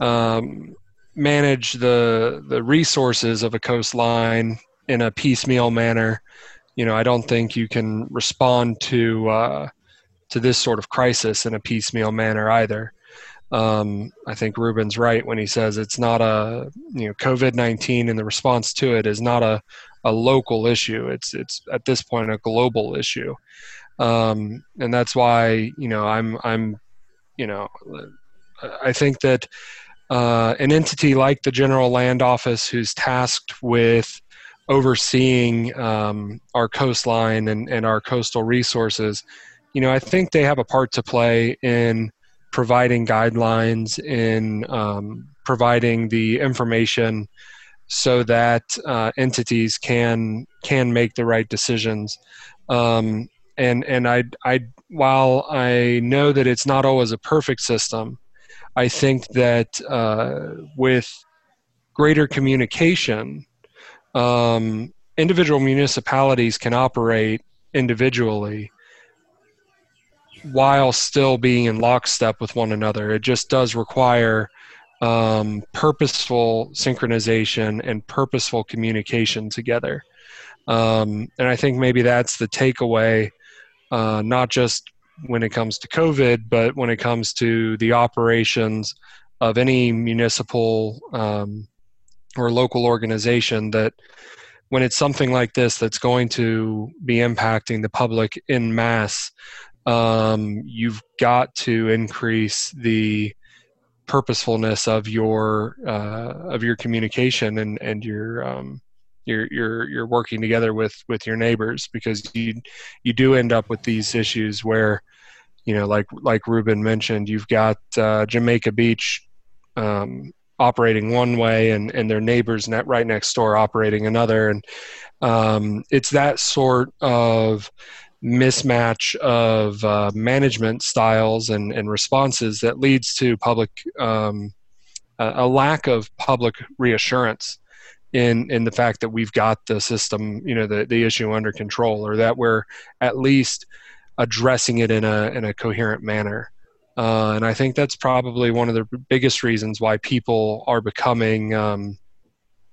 um, manage the the resources of a coastline in a piecemeal manner, you know, I don't think you can respond to uh, to this sort of crisis in a piecemeal manner either. Um, I think Ruben's right when he says it's not a you know COVID nineteen and the response to it is not a a local issue. It's it's at this point a global issue, um, and that's why you know I'm I'm you know I think that uh, an entity like the General Land Office, who's tasked with overseeing um, our coastline and, and our coastal resources, you know, I think they have a part to play in providing guidelines, in um, providing the information so that uh, entities can can make the right decisions. Um, and and I I while I know that it's not always a perfect system, I think that uh, with greater communication, um, individual municipalities can operate individually while still being in lockstep with one another. It just does require um, purposeful synchronization and purposeful communication together. Um, and I think maybe that's the takeaway, uh, not just when it comes to COVID, but when it comes to the operations of any municipal um, or local organization, that when it's something like this that's going to be impacting the public in mass, um, you've got to increase the purposefulness of your uh, of your communication and and your um, you're working together with with your neighbors because you you do end up with these issues where you know like like Ruben mentioned you've got uh, Jamaica Beach um, operating one way and and their neighbors net right next door operating another. And um, it's that sort of mismatch of uh, management styles and, and responses that leads to public um, a lack of public reassurance in in the fact that we've got the system you know the, the issue under control or that we're at least addressing it in a in a coherent manner. Uh, and I think that's probably one of the biggest reasons why people are becoming um,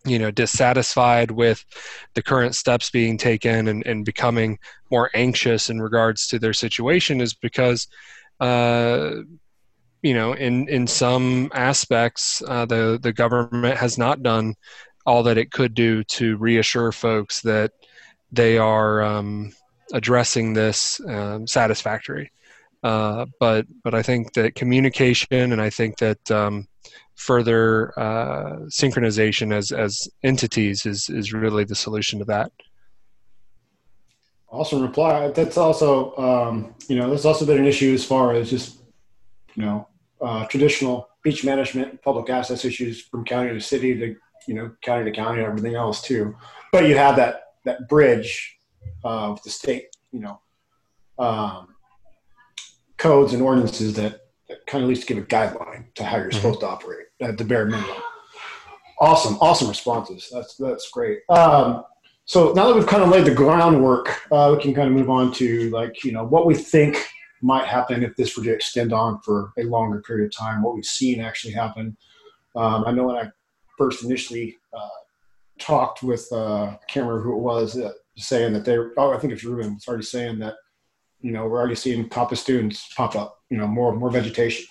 you know dissatisfied with the current steps being taken and, and becoming more anxious in regards to their situation is because uh, you know in in some aspects uh, the the government has not done all that it could do to reassure folks that they are um, addressing this um, satisfactory. Uh, but but I think that communication and I think that um, further uh, synchronization as as entities is is really the solution to that. Awesome reply. That's also um, you know that's also been an issue as far as just you know uh, traditional beach management, public access issues from county to city to you know county to county and everything else too. But you have that that bridge uh, with the state, you know, um, codes and ordinances that, that kind of at least give a guideline to how you're mm-hmm. supposed to operate at the bare minimum. Awesome, awesome responses. That's that's great. Um, so now that we've kind of laid the groundwork, uh, we can kind of move on to like you know what we think might happen if this were to extend on for a longer period of time. What we've seen actually happen. Um, I know when I first initially uh, talked with uh, remember who it was uh, saying that they. Oh, I think it's Ruben. Was already saying that you know we're already seeing coppice dunes pop up. You know more more vegetation,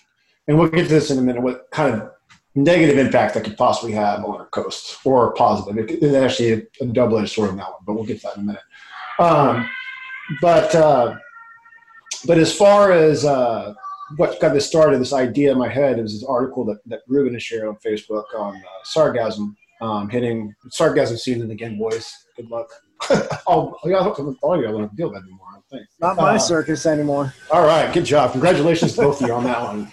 and we'll get to this in a minute. What kind of negative impact that could possibly have on our coast or positive. It, it's actually a, a double-edged sword on that one, but we'll get to that in a minute. Um, but uh, but as far as uh, what got this started, this idea in my head is this article that, that Ruben has shared on Facebook on uh, sargassum um, hitting sargassum season again, boys. Good luck. oh, I don't, all y'all don't deal with that anymore. I think. Not my uh, circus anymore. All right, good job. Congratulations to both of you on that one.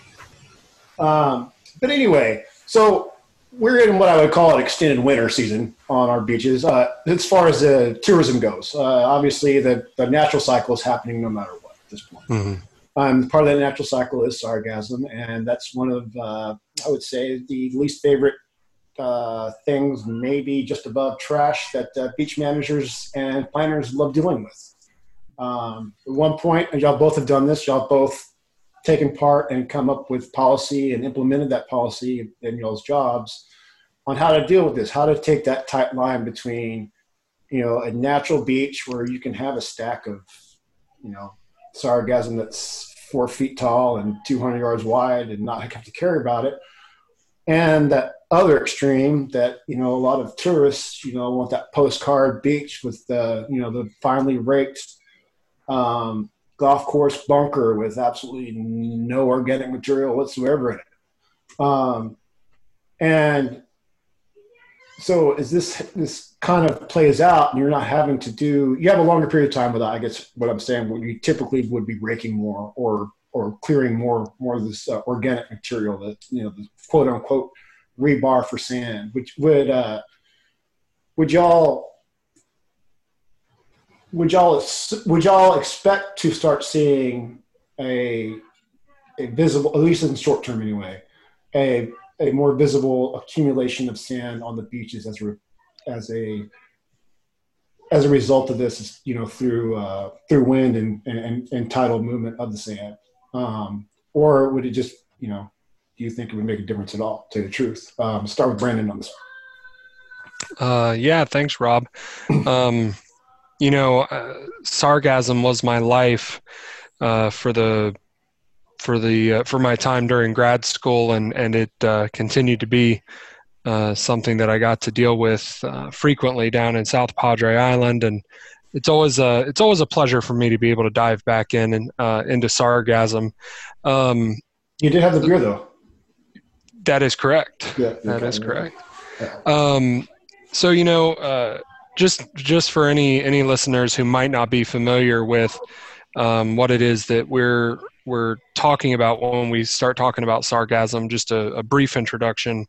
Um, but anyway, so we're in what I would call an extended winter season on our beaches. Uh, as far as the tourism goes, uh, obviously the, the natural cycle is happening no matter what at this point. Mm-hmm. Um, part of that natural cycle is sargassum, and that's one of, uh, I would say, the least favorite uh, things, maybe just above trash, that uh, beach managers and planners love dealing with. Um, at one point, and y'all both have done this, y'all both taken part and come up with policy and implemented that policy in y'all's jobs on how to deal with this, how to take that tight line between, you know, a natural beach where you can have a stack of, you know, sargassum that's four feet tall and 200 yards wide and not have to care about it. And that other extreme that, you know, a lot of tourists, you know, want that postcard beach with the, you know, the finely raked, um, golf course bunker with absolutely no organic material whatsoever in it. Um, and so as this this kind of plays out and you're not having to do you have a longer period of time without I guess what I'm saying what you typically would be raking more or or clearing more more of this uh, organic material that you know the quote unquote rebar for sand which would uh would y'all would y'all would y'all expect to start seeing a a visible, at least in the short term anyway, a a more visible accumulation of sand on the beaches as a as a as a result of this, you know, through uh, through wind and, and, and tidal movement of the sand, um, or would it just, you know, do you think it would make a difference at all? To the truth, um, start with Brandon on this. Uh, yeah, thanks, Rob. Um, you know, uh, sargassum was my life uh, for the for the uh, for my time during grad school, and and it uh, continued to be uh, something that I got to deal with uh, frequently down in South Padre Island, and it's always a it's always a pleasure for me to be able to dive back in and into sargassum. Um, you did have the beer though. That is correct. Yeah, that is correct. Yeah. Um, so you know just just for any any listeners who might not be familiar with um, what it is that we're we're talking about when we start talking about sargassum, just a, a brief introduction.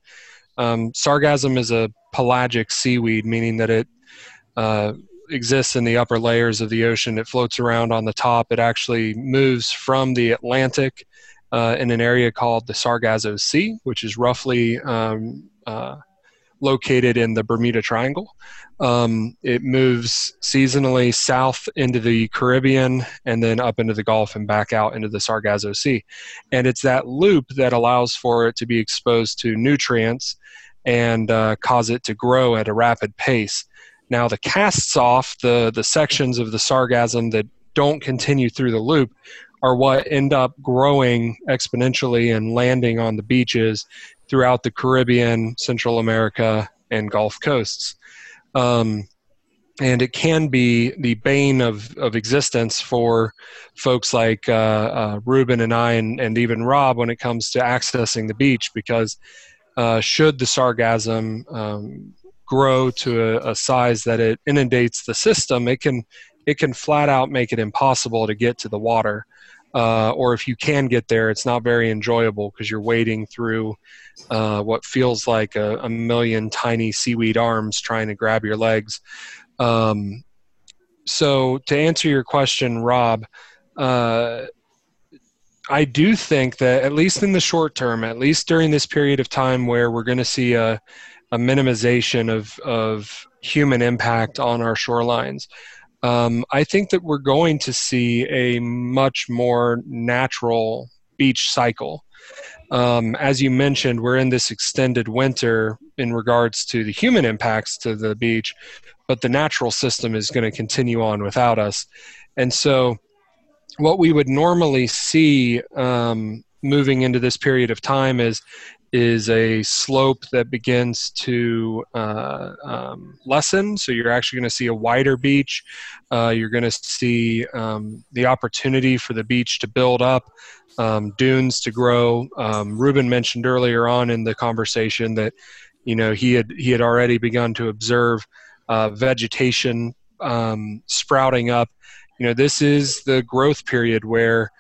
Um, sargassum is a pelagic seaweed, meaning that it uh, exists in the upper layers of the ocean. It floats around on the top. It actually moves from the Atlantic uh, in an area called the Sargasso Sea, which is roughly um, uh, located in the Bermuda Triangle. Um, it moves seasonally south into the Caribbean and then up into the Gulf and back out into the Sargasso Sea. And it's that loop that allows for it to be exposed to nutrients and uh, cause it to grow at a rapid pace. Now, the casts off, the, the sections of the sargassum that don't continue through the loop, are what end up growing exponentially and landing on the beaches throughout the Caribbean, Central America, and Gulf coasts. Um, and it can be the bane of, of existence for folks like uh, uh, Ruben and I, and, and even Rob, when it comes to accessing the beach, because uh, should the sargassum um, grow to a, a, size that it inundates the system, it can it can flat out make it impossible to get to the water. Uh, or if you can get there, it's not very enjoyable because you're wading through uh, what feels like a, a, million tiny seaweed arms trying to grab your legs. Um, so, to answer your question, Rob, uh, I do think that at least in the short term, at least during this period of time where we're going to see a, a minimization of, of human impact on our shorelines, um, I think that we're going to see a much more natural beach cycle. Um, as you mentioned, we're in this extended winter in regards to the human impacts to the beach, but the natural system is going to continue on without us. And so, what we would normally see um, moving into this period of time is is a slope that begins to uh, um, lessen. So you're actually going to see a wider beach. Uh, you're going to see um, the opportunity for the beach to build up, um, dunes to grow. Um, Ruben mentioned earlier on in the conversation that you know he had he had already begun to observe uh, vegetation um, sprouting up. You know, this is the growth period where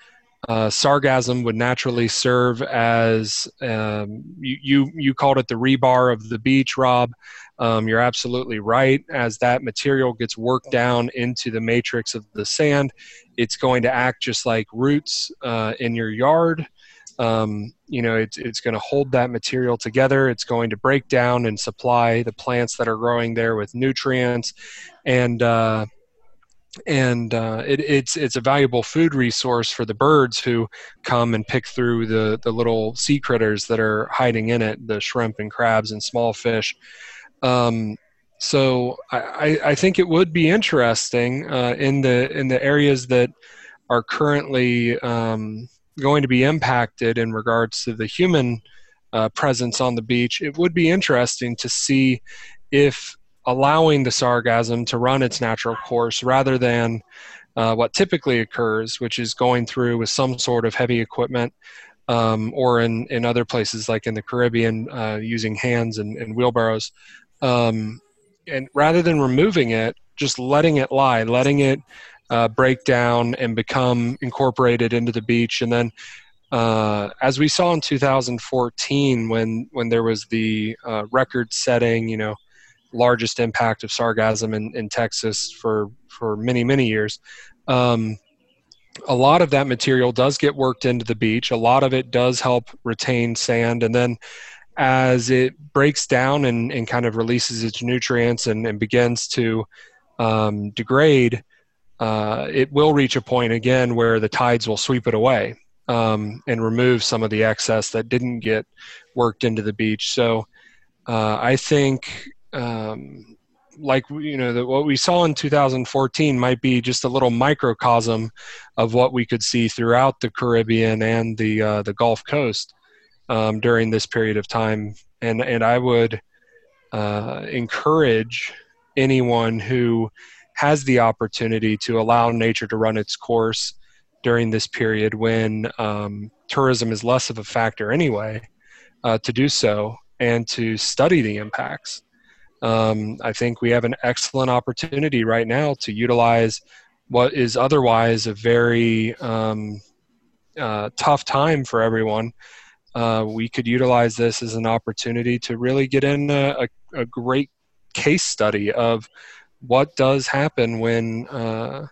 uh, sargassum would naturally serve as um, you, you, you called it the rebar of the beach, Rob. Um, you're absolutely right. As that material gets worked down into the matrix of the sand, it's going to act just like roots uh, in your yard. Um, you know, it's, it's going to hold that material together. It's going to break down and supply the plants that are growing there with nutrients. And, uh, and uh, it, it's it's a valuable food resource for the birds who come and pick through the the little sea critters that are hiding in it, the shrimp and crabs and small fish. Um, so I, I think it would be interesting uh, in the in the areas that are currently um, going to be impacted in regards to the human uh, presence on the beach. It would be interesting to see if allowing the sargassum to run its natural course rather than uh, what typically occurs, which is going through with some sort of heavy equipment, um, or in, in other places like in the Caribbean, uh, using hands and, and wheelbarrows. Um, and rather than removing it, just letting it lie, letting it uh, break down and become incorporated into the beach. And then, uh, as we saw in 2014, when when there was the uh, record-setting, you know, largest impact of sargassum in, in Texas for for many many years. Um, a lot of that material does get worked into the beach. A lot of it does help retain sand, and then as it breaks down and, and kind of releases its nutrients and, and begins to um, degrade, uh, it will reach a point again where the tides will sweep it away um, and remove some of the excess that didn't get worked into the beach. So uh, I think um, like you know that what we saw in 2014 might be just a little microcosm of what we could see throughout the Caribbean and the uh, the Gulf Coast um, during this period of time. And and I would uh, encourage anyone who has the opportunity to allow nature to run its course during this period when um, tourism is less of a factor anyway, uh, to do so and to study the impacts um, I think we have an excellent opportunity right now to utilize what is otherwise a very um, uh, tough time for everyone. Uh, we could utilize this as an opportunity to really get in a, a, a great case study of what does happen when uh,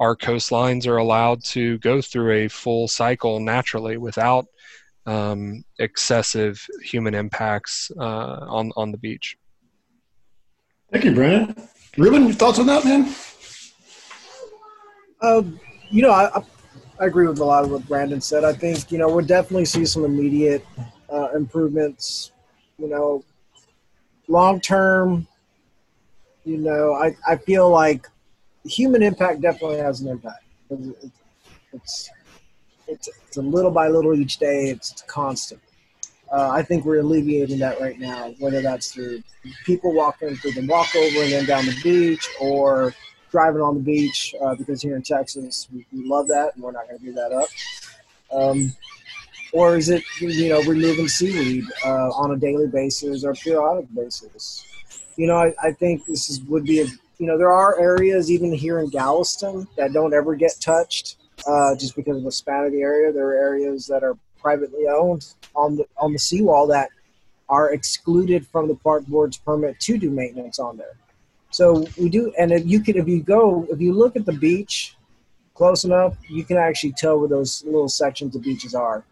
our coastlines are allowed to go through a full cycle naturally without um, excessive human impacts uh, on on the beach. Thank you, Brandon. Ruben, your thoughts on that, man? Uh, you know, I, I agree with a lot of what Brandon said. I think, you know, we'll definitely see some immediate uh, improvements, you know, long term, you know, I, I feel like human impact definitely has an impact. It's, it's, it's a little by little each day, it's constant. Uh, I think we're alleviating that right now, whether that's through people walking through the walkover and then down the beach or driving on the beach, uh, because here in Texas, we, we, love that and we're not going to give that up. Um, or is it, you know, removing seaweed uh, on a daily basis or periodic basis? You know, I, I think this is, would be a, you know, there are areas even here in Galveston that don't ever get touched uh, just because of the span of the area. There are areas that are privately owned on the on the seawall that are excluded from the park board's permit to do maintenance on there. So we do, and if you could, if you go, if you look at the beach close enough, you can actually tell where those little sections of beaches are,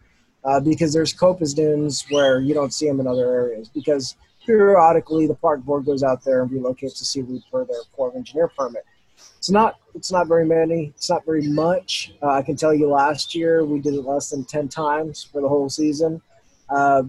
uh, because there's coppice dunes where you don't see them in other areas. Because periodically, the park board goes out there and relocates the seaweed per their Corps of Engineer permit. It's not it's not very many. It's not very much. Uh, I can tell you last year we did it less than ten times for the whole season. Uh,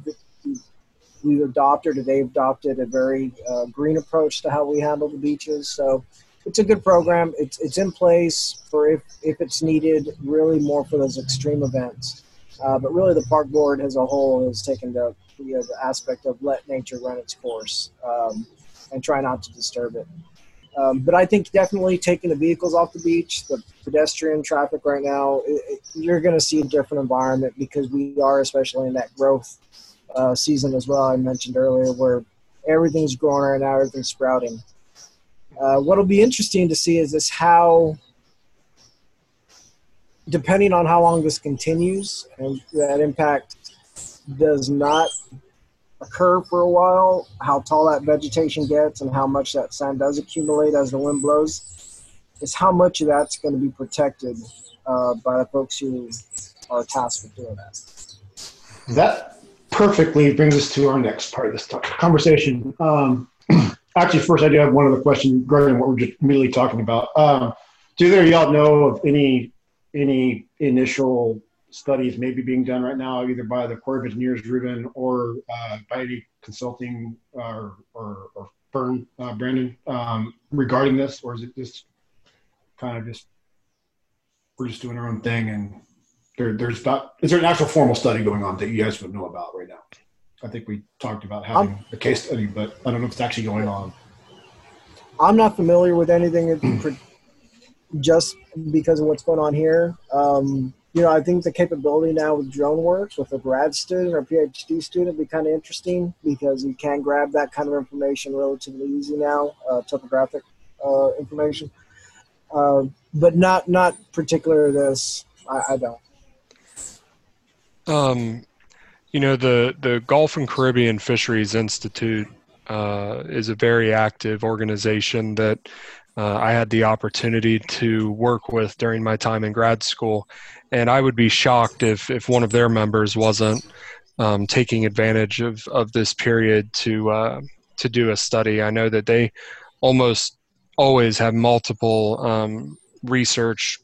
we adopted or they've adopted a very uh, green approach to how we handle the beaches. So it's a good program. It's it's in place for if if it's needed. Really more for those extreme events. Uh, but really, the park board as a whole has taken the, you know, the aspect of let nature run its course um, and try not to disturb it. Um, but I think definitely taking the vehicles off the beach, the pedestrian traffic right now, it, it, you're going to see a different environment because we are, especially in that growth uh, season as well. I mentioned earlier where everything's growing right now, everything's sprouting. Uh, what'll be interesting to see is this how, depending on how long this continues, and that impact does not occur for a while, how tall that vegetation gets and how much that sand does accumulate as the wind blows, is how much of that's going to be protected uh, by the folks who are tasked with doing that. That perfectly brings us to our next part of this conversation. Um, actually, first, I do have one other question regarding what we're just immediately talking about. Um, do either y'all know of any any initial studies maybe being done right now, either by the Corps of Engineers, Ruben, or uh, by any consulting or, or, or firm, uh, Brandon, um, regarding this, or is it just kind of just we're just doing our own thing and there, there's not is there an actual formal study going on that you guys would know about right now? I think we talked about having um, a case study, but I don't know if it's actually going on. I'm not familiar with anything just because of what's going on here. Um, you know, I think the capability now with drone works with a grad student or PhD student be kind of interesting because you can grab that kind of information relatively easy now, uh, topographic uh, information. Uh, but not not particular this. I, I don't. Um, you know the the Gulf and Caribbean Fisheries Institute uh, is a very active organization that uh, I had the opportunity to work with during my time in grad school, and I would be shocked if if one of their members wasn't um, taking advantage of of this period to uh, to do a study. I know that they almost always have multiple um, research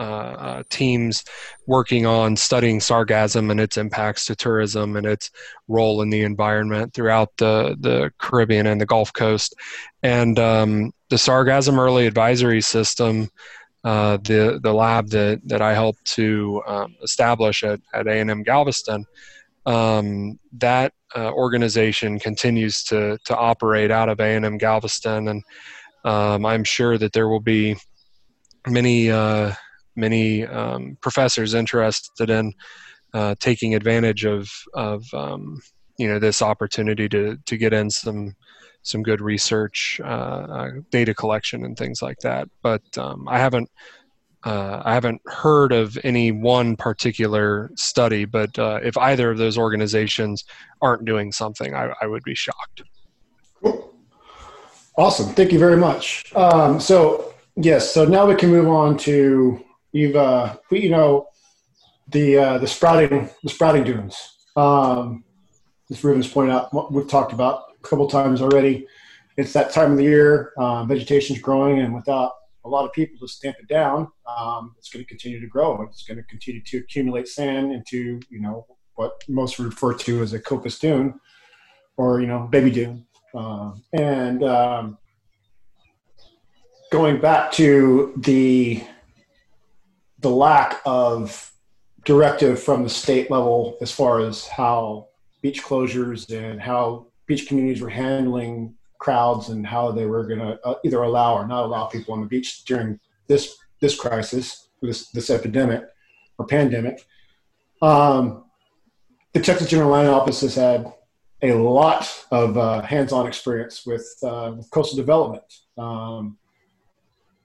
uh, uh, teams working on studying sargassum and its impacts to tourism and its role in the environment throughout the, the Caribbean and the Gulf Coast. And um, the sargassum early advisory system, uh, the, the lab that, that I helped to um, establish at, at A&M Galveston, um, that uh, organization continues to, to operate out of A&M Galveston. And um, I'm sure that there will be many uh, many um, professors interested in uh, taking advantage of of um, you know this opportunity to to get in some some good research, uh, uh, data collection, and things like that. But um, I haven't uh, I haven't heard of any one particular study. But uh, if either of those organizations aren't doing something, I, I would be shocked. Cool. Awesome. Thank you very much. Um, so yes, so now we can move on to you've uh, you know the uh, the sprouting the sprouting dunes. Um, as Ruben's pointed out, we've talked about a couple times already. It's that time of the year. Uh, vegetation's growing, and without a lot of people to stamp it down, um, it's going to continue to grow. It's going to continue to accumulate sand into you know what most refer to as a coppice dune, or you know baby dune. Uh, and um, going back to the the lack of directive from the state level as far as how beach closures and how beach communities were handling crowds and how they were going to uh, either allow or not allow people on the beach during this this crisis, this this epidemic or pandemic. Um, the Texas General Land Office has had a lot of uh, hands-on experience with, uh, with coastal development. Um,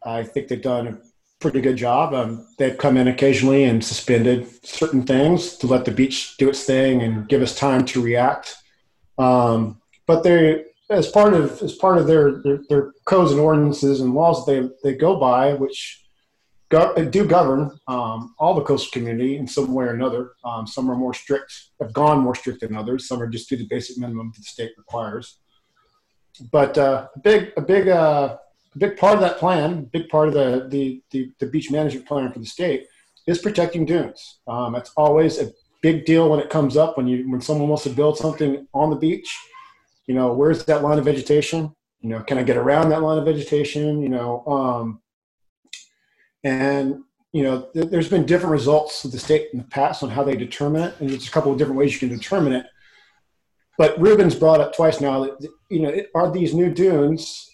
I think they've done a pretty good job. Um, they've come in occasionally and suspended certain things to let the beach do its thing and give us time to react. Um, but they, as part of as part of their, their, their codes and ordinances and laws that they they go by, which go, do govern um, all the coastal community in some way or another. Um, some are more strict, have gone more strict than others. Some are just do the basic minimum that the state requires. But uh, a big, a big, uh, a big part of that plan, big part of the, the, the, the beach management plan for the state is protecting dunes. Um, it's always a big deal when it comes up when you when someone wants to build something on the beach. You know, where's that line of vegetation? You know, can I get around that line of vegetation? You know, um, and you know, th- there's been different results of the state in the past on how they determine it, and there's a couple of different ways you can determine it. But Ruben's brought up twice now that you know, are these new dunes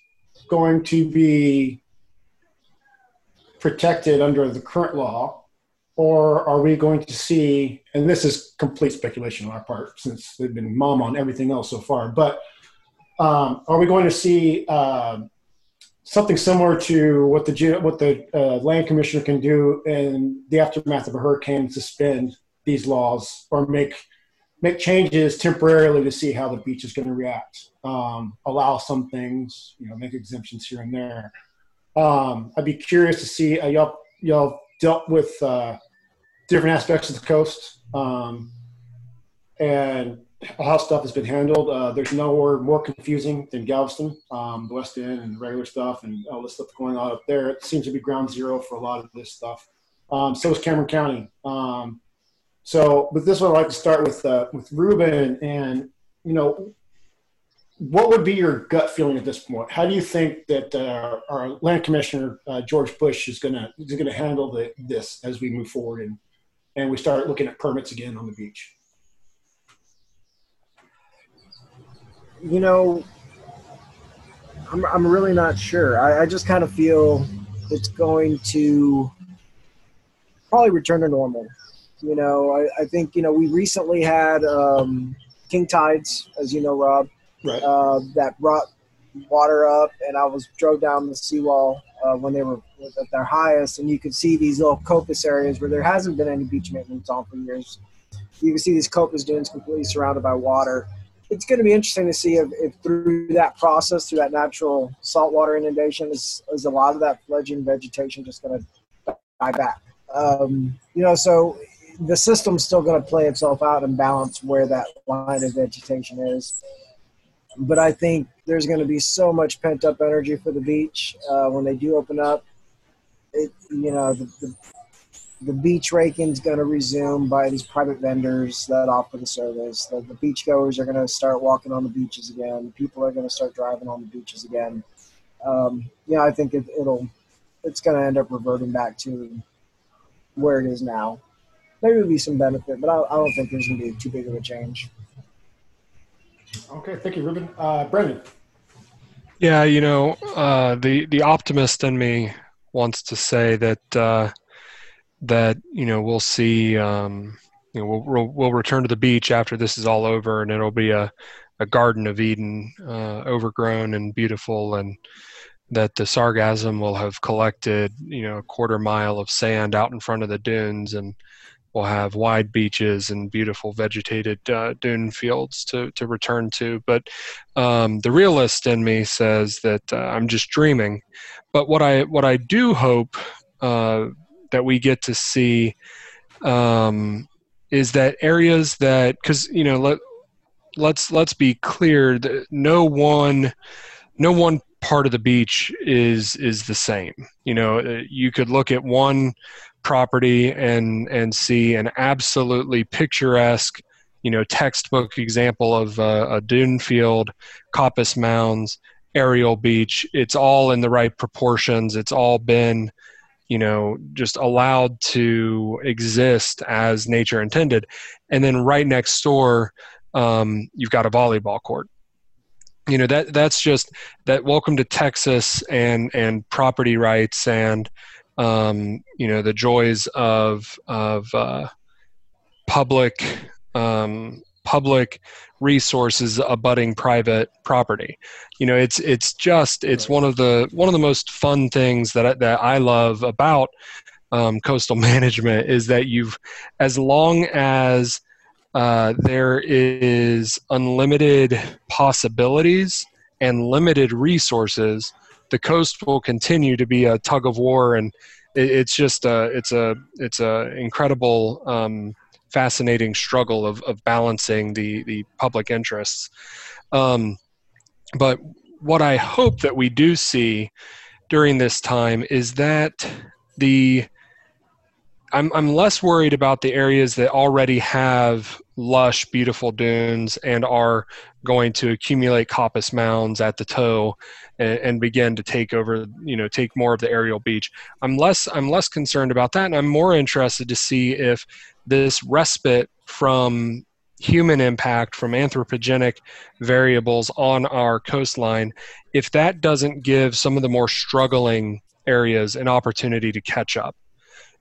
going to be protected under the current law, or are we going to see? And this is complete speculation on our part, since they've been mom on everything else so far. But um, are we going to see? Uh, something similar to what the what the uh, land commissioner can do in the aftermath of a hurricane, suspend these laws or make make changes temporarily to see how the beach is going to react. Um, allow some things, you know, make exemptions here and there. Um, I'd be curious to see uh, y'all y'all dealt with uh, different aspects of the coast um, and how stuff has been handled. Uh, there's nowhere more confusing than Galveston, um, the West End, and the regular stuff, and all this stuff going on up there. It seems to be ground zero for a lot of this stuff. Um, so is Cameron County. Um, so, with this one, I'd like to start with uh, with Ruben, and you know, what would be your gut feeling at this point? How do you think that uh, our land commissioner uh, George Bush is gonna is gonna handle the, this as we move forward and and we start looking at permits again on the beach? you know, I'm, I'm really not sure. I, I just kind of feel it's going to probably return to normal. You know, I, I think, you know, we recently had um, king tides, as you know, Rob, right. uh, that brought water up, and I was drove down the seawall uh, when they were at their highest, and you could see these little coppice areas where there hasn't been any beach maintenance on for years. You can see these coppice dunes completely surrounded by water it's going to be interesting to see if, if, through that process, through that natural saltwater inundation, is, is a lot of that fledgling vegetation just going to die back. Um, you know, so the system's still going to play itself out and balance where that line of vegetation is. But I think there's going to be so much pent up energy for the beach uh, when they do open up. It, you know, the, the, the beach raking is going to resume by these private vendors that offer the service. The, the beachgoers are going to start walking on the beaches again. People are going to start driving on the beaches again. Um, yeah, I think it, it'll it's going to end up reverting back to where it is now. Maybe there'll be some benefit, but I, I don't think there's going to be too big of a change. Okay, thank you, Ruben. Uh, Brandon. Yeah, you know, uh, the the optimist in me wants to say that. Uh, that you know we'll see um, you know we'll, we'll return to the beach after this is all over and it'll be a, a garden of eden uh, overgrown and beautiful and that the sargassum will have collected you know a quarter mile of sand out in front of the dunes and we'll have wide beaches and beautiful vegetated uh, dune fields to, to return to. But um, the realist in me says that uh, i'm just dreaming. But what i what i do hope uh, that we get to see um, is that areas that because you know let let's let's be clear that no one no one part of the beach is is the same. You know uh, you could look at one property and and see an absolutely picturesque you know textbook example of uh, a dune field, coppice mounds, aerial beach. It's all in the right proportions. It's all been you know just allowed to exist as nature intended and then right next door um, you've got a volleyball court you know that that's just that welcome to texas and and property rights and um, you know the joys of of uh, public um, public resources abutting private property. You know it's it's just it's one of the one of the most fun things that I, that I love about um, coastal management is that you've as long as uh, there is unlimited possibilities and limited resources the coast will continue to be a tug of war and it, it's just a it's a it's a incredible um, fascinating struggle of, of balancing the the public interests. Um, but what I hope that we do see during this time is that the I'm I'm less worried about the areas that already have lush, beautiful dunes and are going to accumulate coppice mounds at the toe and, and, begin to take over, you know, take more of the aerial beach. I'm less I'm less concerned about that, and I'm more interested to see if this respite from human impact from anthropogenic variables on our coastline, if that doesn't give some of the more struggling areas an opportunity to catch up.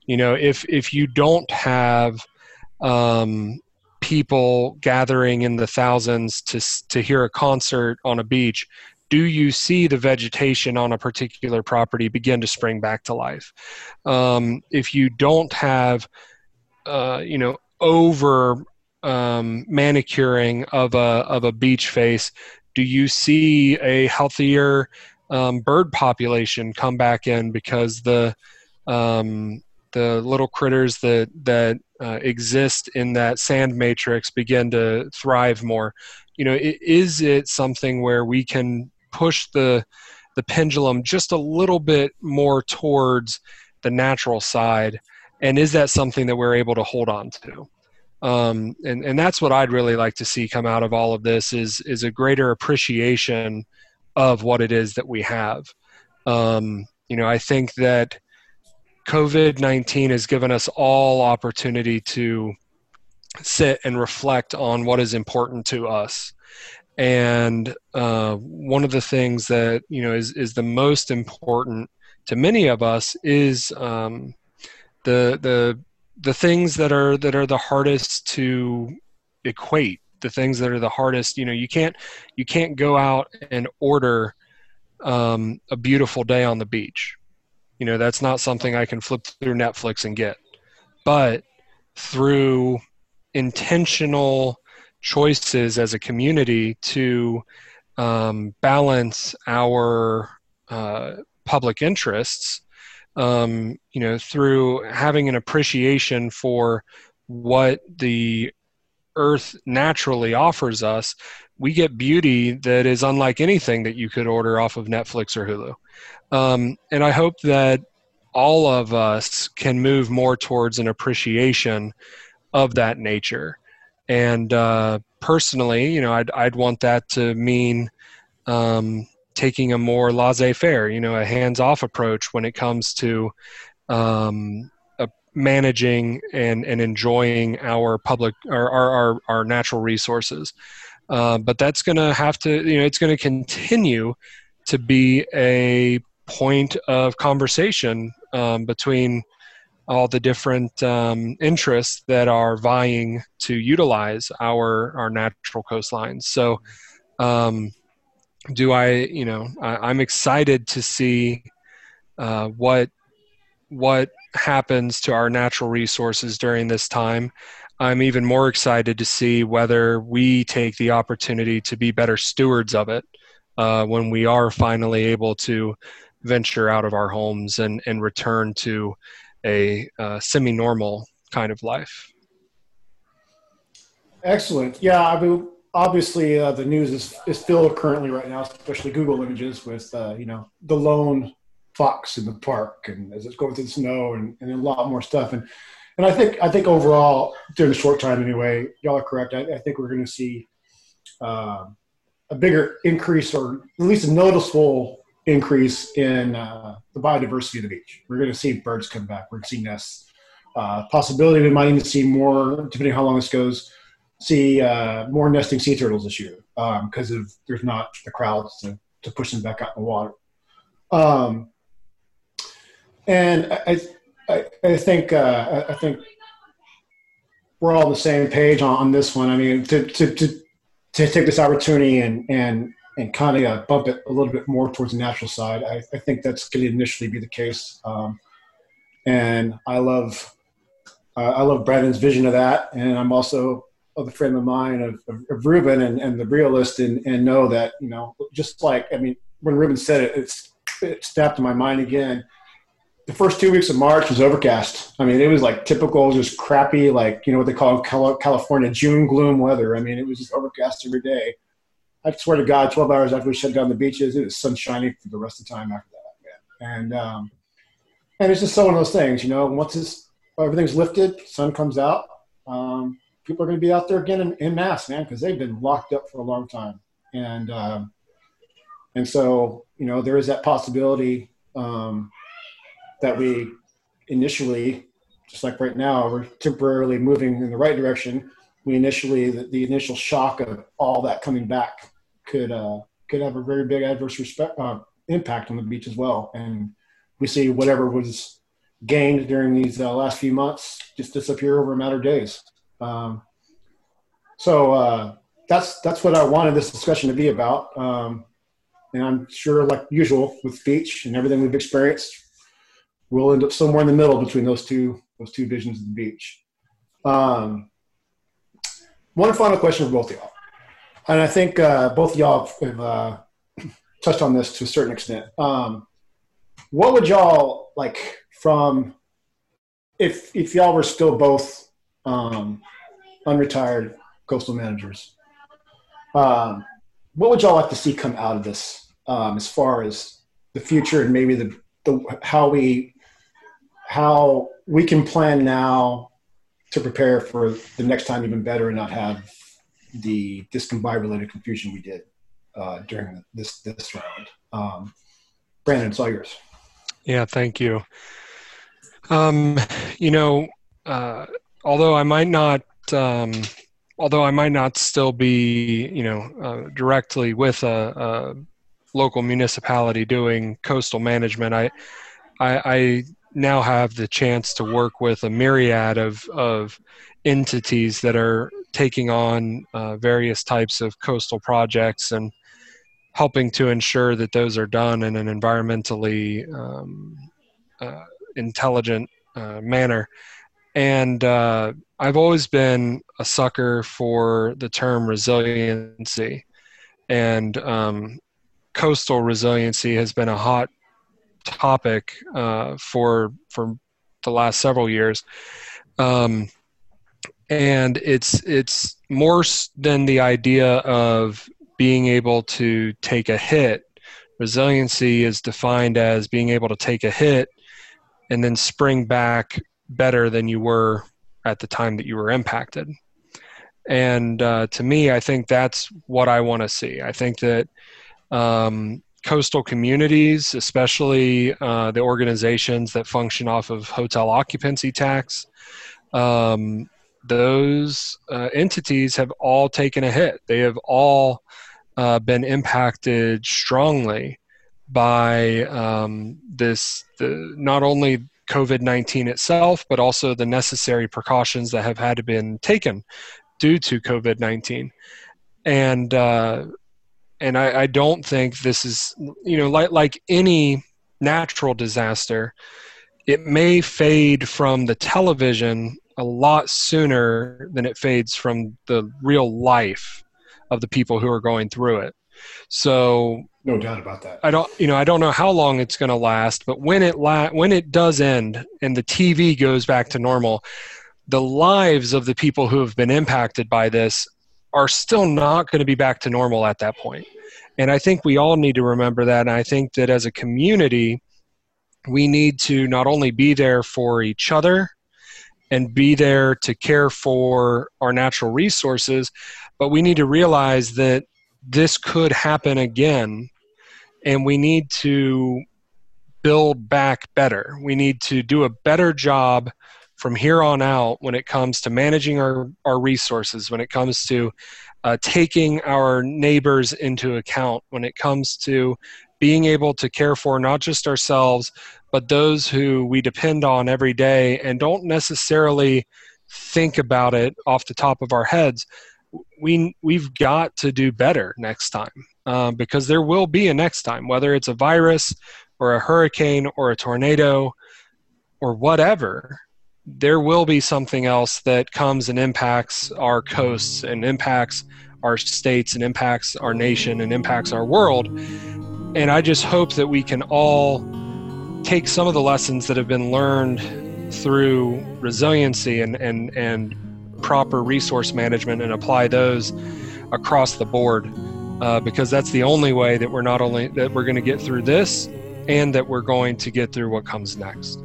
You know, if if you don't have um, people gathering in the thousands to to hear a concert on a beach, do you see the vegetation on a particular property begin to spring back to life? Um, if you don't have, uh, you know, over um, manicuring of a of a beach face, do you see a healthier um, bird population come back in because the um, the little critters that that uh, exist in that sand matrix begin to thrive more? You know, is it something where we can push the the pendulum just a little bit more towards the natural side? And is that something that we're able to hold on to? um, and and that's what I'd really like to see come out of all of this is is a greater appreciation of what it is that we have. Um, you know, I think that COVID nineteen has given us all opportunity to sit and reflect on what is important to us. And uh, one of the things that you know is is the most important to many of us is um, the the the things that are that are the hardest to equate the things that are the hardest you know you can't you can't go out and order um, a beautiful day on the beach you know that's not something i can flip through netflix and get. But through intentional choices as a community to um, balance our uh, public interests um, you know, through having an appreciation for what the earth naturally offers us, we get beauty that is unlike anything that you could order off of Netflix or Hulu. Um, and I hope that all of us can move more towards an appreciation of that nature. And uh, personally, you know, I'd, I'd want that to mean um, taking a more laissez-faire, you know, a hands-off approach when it comes to um, uh, managing and, and enjoying our public our, our, our natural resources. Uh, but that's going to have to, you know, it's going to continue to be a point of conversation um, between all the different um, interests that are vying to utilize our our natural coastlines. So, um, do I, you know, I, am excited to see uh, what what happens to our natural resources during this time. I'm even more excited to see whether we take the opportunity to be better stewards of it uh, when we are finally able to venture out of our homes and, and return to a uh, semi normal kind of life. Excellent. Yeah, I mean, obviously uh, the news is, is filled currently right now, especially Google Images, with uh, you know the lone fox in the park, and as it's going through the snow, and, and a lot more stuff. And and I think I think overall during the short time anyway, y'all are correct. I, I think we're going to see uh, a bigger increase, or at least a noticeable increase in uh, the biodiversity of the beach. We're going to see birds come back. We're going to see nests. Uh, possibility we might even see more, depending on how long this goes, see uh, more nesting sea turtles this year because um, there's not the crowds to, to push them back out in the water. Um, and I, I, I think uh, I think we're all on the same page on, on this one. I mean, to, to, to, to take this opportunity and, and, and kind of bump it a little bit more towards the natural side, I, I think that's going to initially be the case. Um, and I love uh, I love Brandon's vision of that, and I'm also of the frame of mind of, of, of Ruben and, and the realist, and, and know that you know just like I mean when Ruben said it, it's it snapped in my mind again the first two weeks of March was overcast. I mean, it was like typical, just crappy, like you know what they call California June gloom weather. I mean, it was just overcast every day. I swear to God, 12 hours after we shut down the beaches, it was sunshiny for the rest of the time after that. And um, and it's just so one of those things, you know. Once this, everything's lifted, sun comes out, um, people are going to be out there again in, in mass, man, because they've been locked up for a long time. And um, and so you know there is that possibility. Um, that we initially, just like right now, we're temporarily moving in the right direction. We initially, the, the initial shock of all that coming back could uh, could have a very big adverse respect, uh, impact on the beach as well. And we see whatever was gained during these uh, last few months just disappear over a matter of days. Um, so uh, that's that's what I wanted this discussion to be about. Um, and I'm sure, like usual with beach and everything we've experienced, we'll end up somewhere in the middle between those two those two visions of the beach. Um, one final question for both of y'all, and I think uh, both y'all have uh, touched on this to a certain extent. Um, what would y'all like from if if y'all were still both um, unretired coastal managers? Um, what would y'all like to see come out of this um, as far as the future and maybe the, the how we how we can plan now to prepare for the next time even better and not have the discombobulated confusion we did uh, during this this round. Um, Brandon, it's all yours. Yeah, thank you. Um, you know, uh, although I might not, um, although I might not still be, you know, uh, directly with a, a, local municipality doing coastal management, I, I, I now have the chance to work with a myriad of, of entities that are taking on uh, various types of coastal projects and helping to ensure that those are done in an environmentally um, uh, intelligent uh, manner. And uh, I've always been a sucker for the term resiliency. And um, coastal resiliency has been a hot topic uh, for for the last several years, um, and it's it's more than the idea of being able to take a hit. Resiliency is defined as being able to take a hit and then spring back better than you were at the time that you were impacted. And uh, to me, I think that's what I want to see. I think that um, coastal communities, especially uh, the organizations that function off of hotel occupancy tax, um, those uh, entities have all taken a hit. They have all uh, been impacted strongly by um, this, the, not only COVID 19 itself, but also the necessary precautions that have had to been taken due to COVID 19. And uh, and I, I don't think this is you know like like any natural disaster it may fade from the television a lot sooner than it fades from the real life of the people who are going through it. So no doubt about that. I don't you know i don't know how long it's going to last but when it la- when it does end and the tv goes back to normal the lives of the people who have been impacted by this are still not going to be back to normal at that point. And I think we all need to remember that. And I think that as a community, we need to not only be there for each other and be there to care for our natural resources. But we need to realize that this could happen again, and we need to build back better. We need to do a better job from here on out when it comes to managing our, our resources, when it comes to uh, taking our neighbors into account, when it comes to being able to care for not just ourselves, but those who we depend on every day and don't necessarily think about it off the top of our heads. We, we've got to do better next time um, because there will be a next time, whether it's a virus or a hurricane or a tornado or whatever there will be something else that comes and impacts our coasts and impacts our states and impacts our nation and impacts our world. And I just hope that we can all take some of the lessons that have been learned through resiliency and, and, and proper resource management and apply those across the board. Uh, because that's the only way that we're not only that we're going to get through this and that we're going to get through what comes next.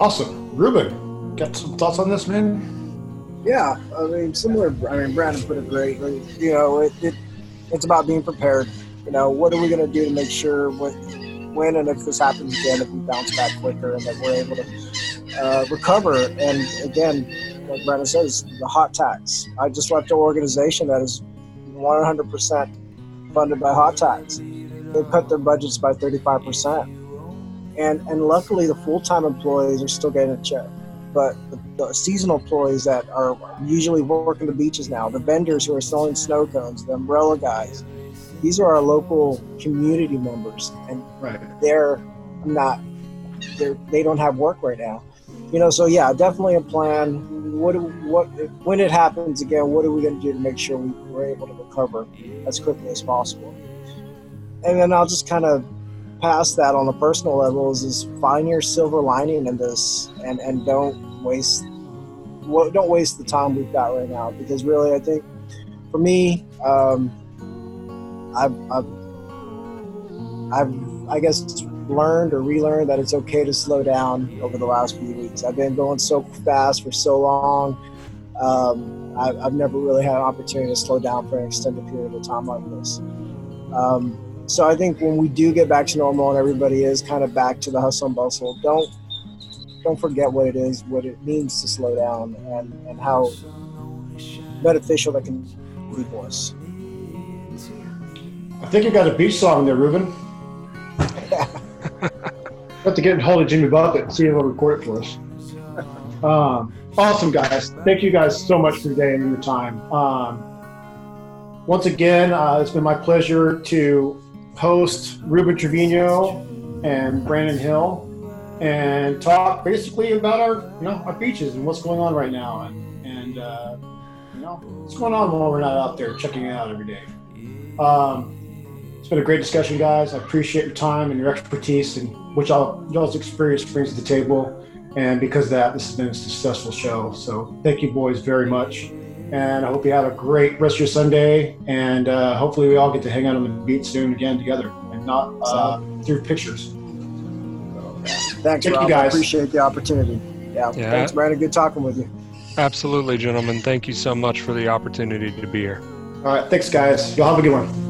Awesome. Ruben, got some thoughts on this, man? Yeah, I mean, similar. I mean, Brandon put it great. You know, it, it it's about being prepared. You know, what are we going to do to make sure when, when and if this happens again, if we bounce back quicker and that we're able to uh, recover? And again, like Brandon says, the hot tax. I just left an organization that is 100% funded by hot tax. They cut their budgets by 35% and and luckily the full-time employees are still getting a check. But the, the, seasonal employees that are usually working the beaches now the vendors who are selling snow cones the umbrella guys these are our local community members. And right. they're not they're they don't have work right now. You know so yeah definitely a plan. What what when it happens again what are we going to do to make sure we, we're able to recover as quickly as possible? And then i'll just kind of past that on a personal level is, is find your silver lining in this and, and don't waste don't waste the time we've got right now because really I think for me um, I've, I've, I've I guess learned or relearned that it's okay to slow down over the last few weeks. I've been going so fast for so long. Um, I, have never really had an opportunity to slow down for an extended period of time like this. Um, so I think when we do get back to normal and everybody is kind of back to the hustle and bustle, don't don't forget what it is, what it means to slow down, and, and how beneficial that can be for us. I think you got a beach song there, Ruben. Yeah. have to get in hold of Jimmy Buffett and see if he'll record it for us. Um, awesome, guys. Thank you guys so much for your day and your time. Um, once again, uh, it's been my pleasure to host Ruben Trevino and Brandon Hill and talk basically about our you know our beaches and what's going on right now and and uh, you know what's going on while we're not out there checking it out every day. Um, it's been a great discussion, guys. I appreciate your time and your expertise and which all y'all's experience brings to the table. And because of that, this has been a successful show. So thank you, boys, very much. And I hope you have a great rest of your Sunday. And uh, hopefully, we all get to hang out on the beach soon again together and not uh, through pictures. Thanks, Thank Rob. You guys. I appreciate the opportunity. Yeah. yeah. Thanks, Brandon. Good talking with you. Absolutely, gentlemen. Thank you so much for the opportunity to be here. All right. Thanks, guys. Y'all have a good one.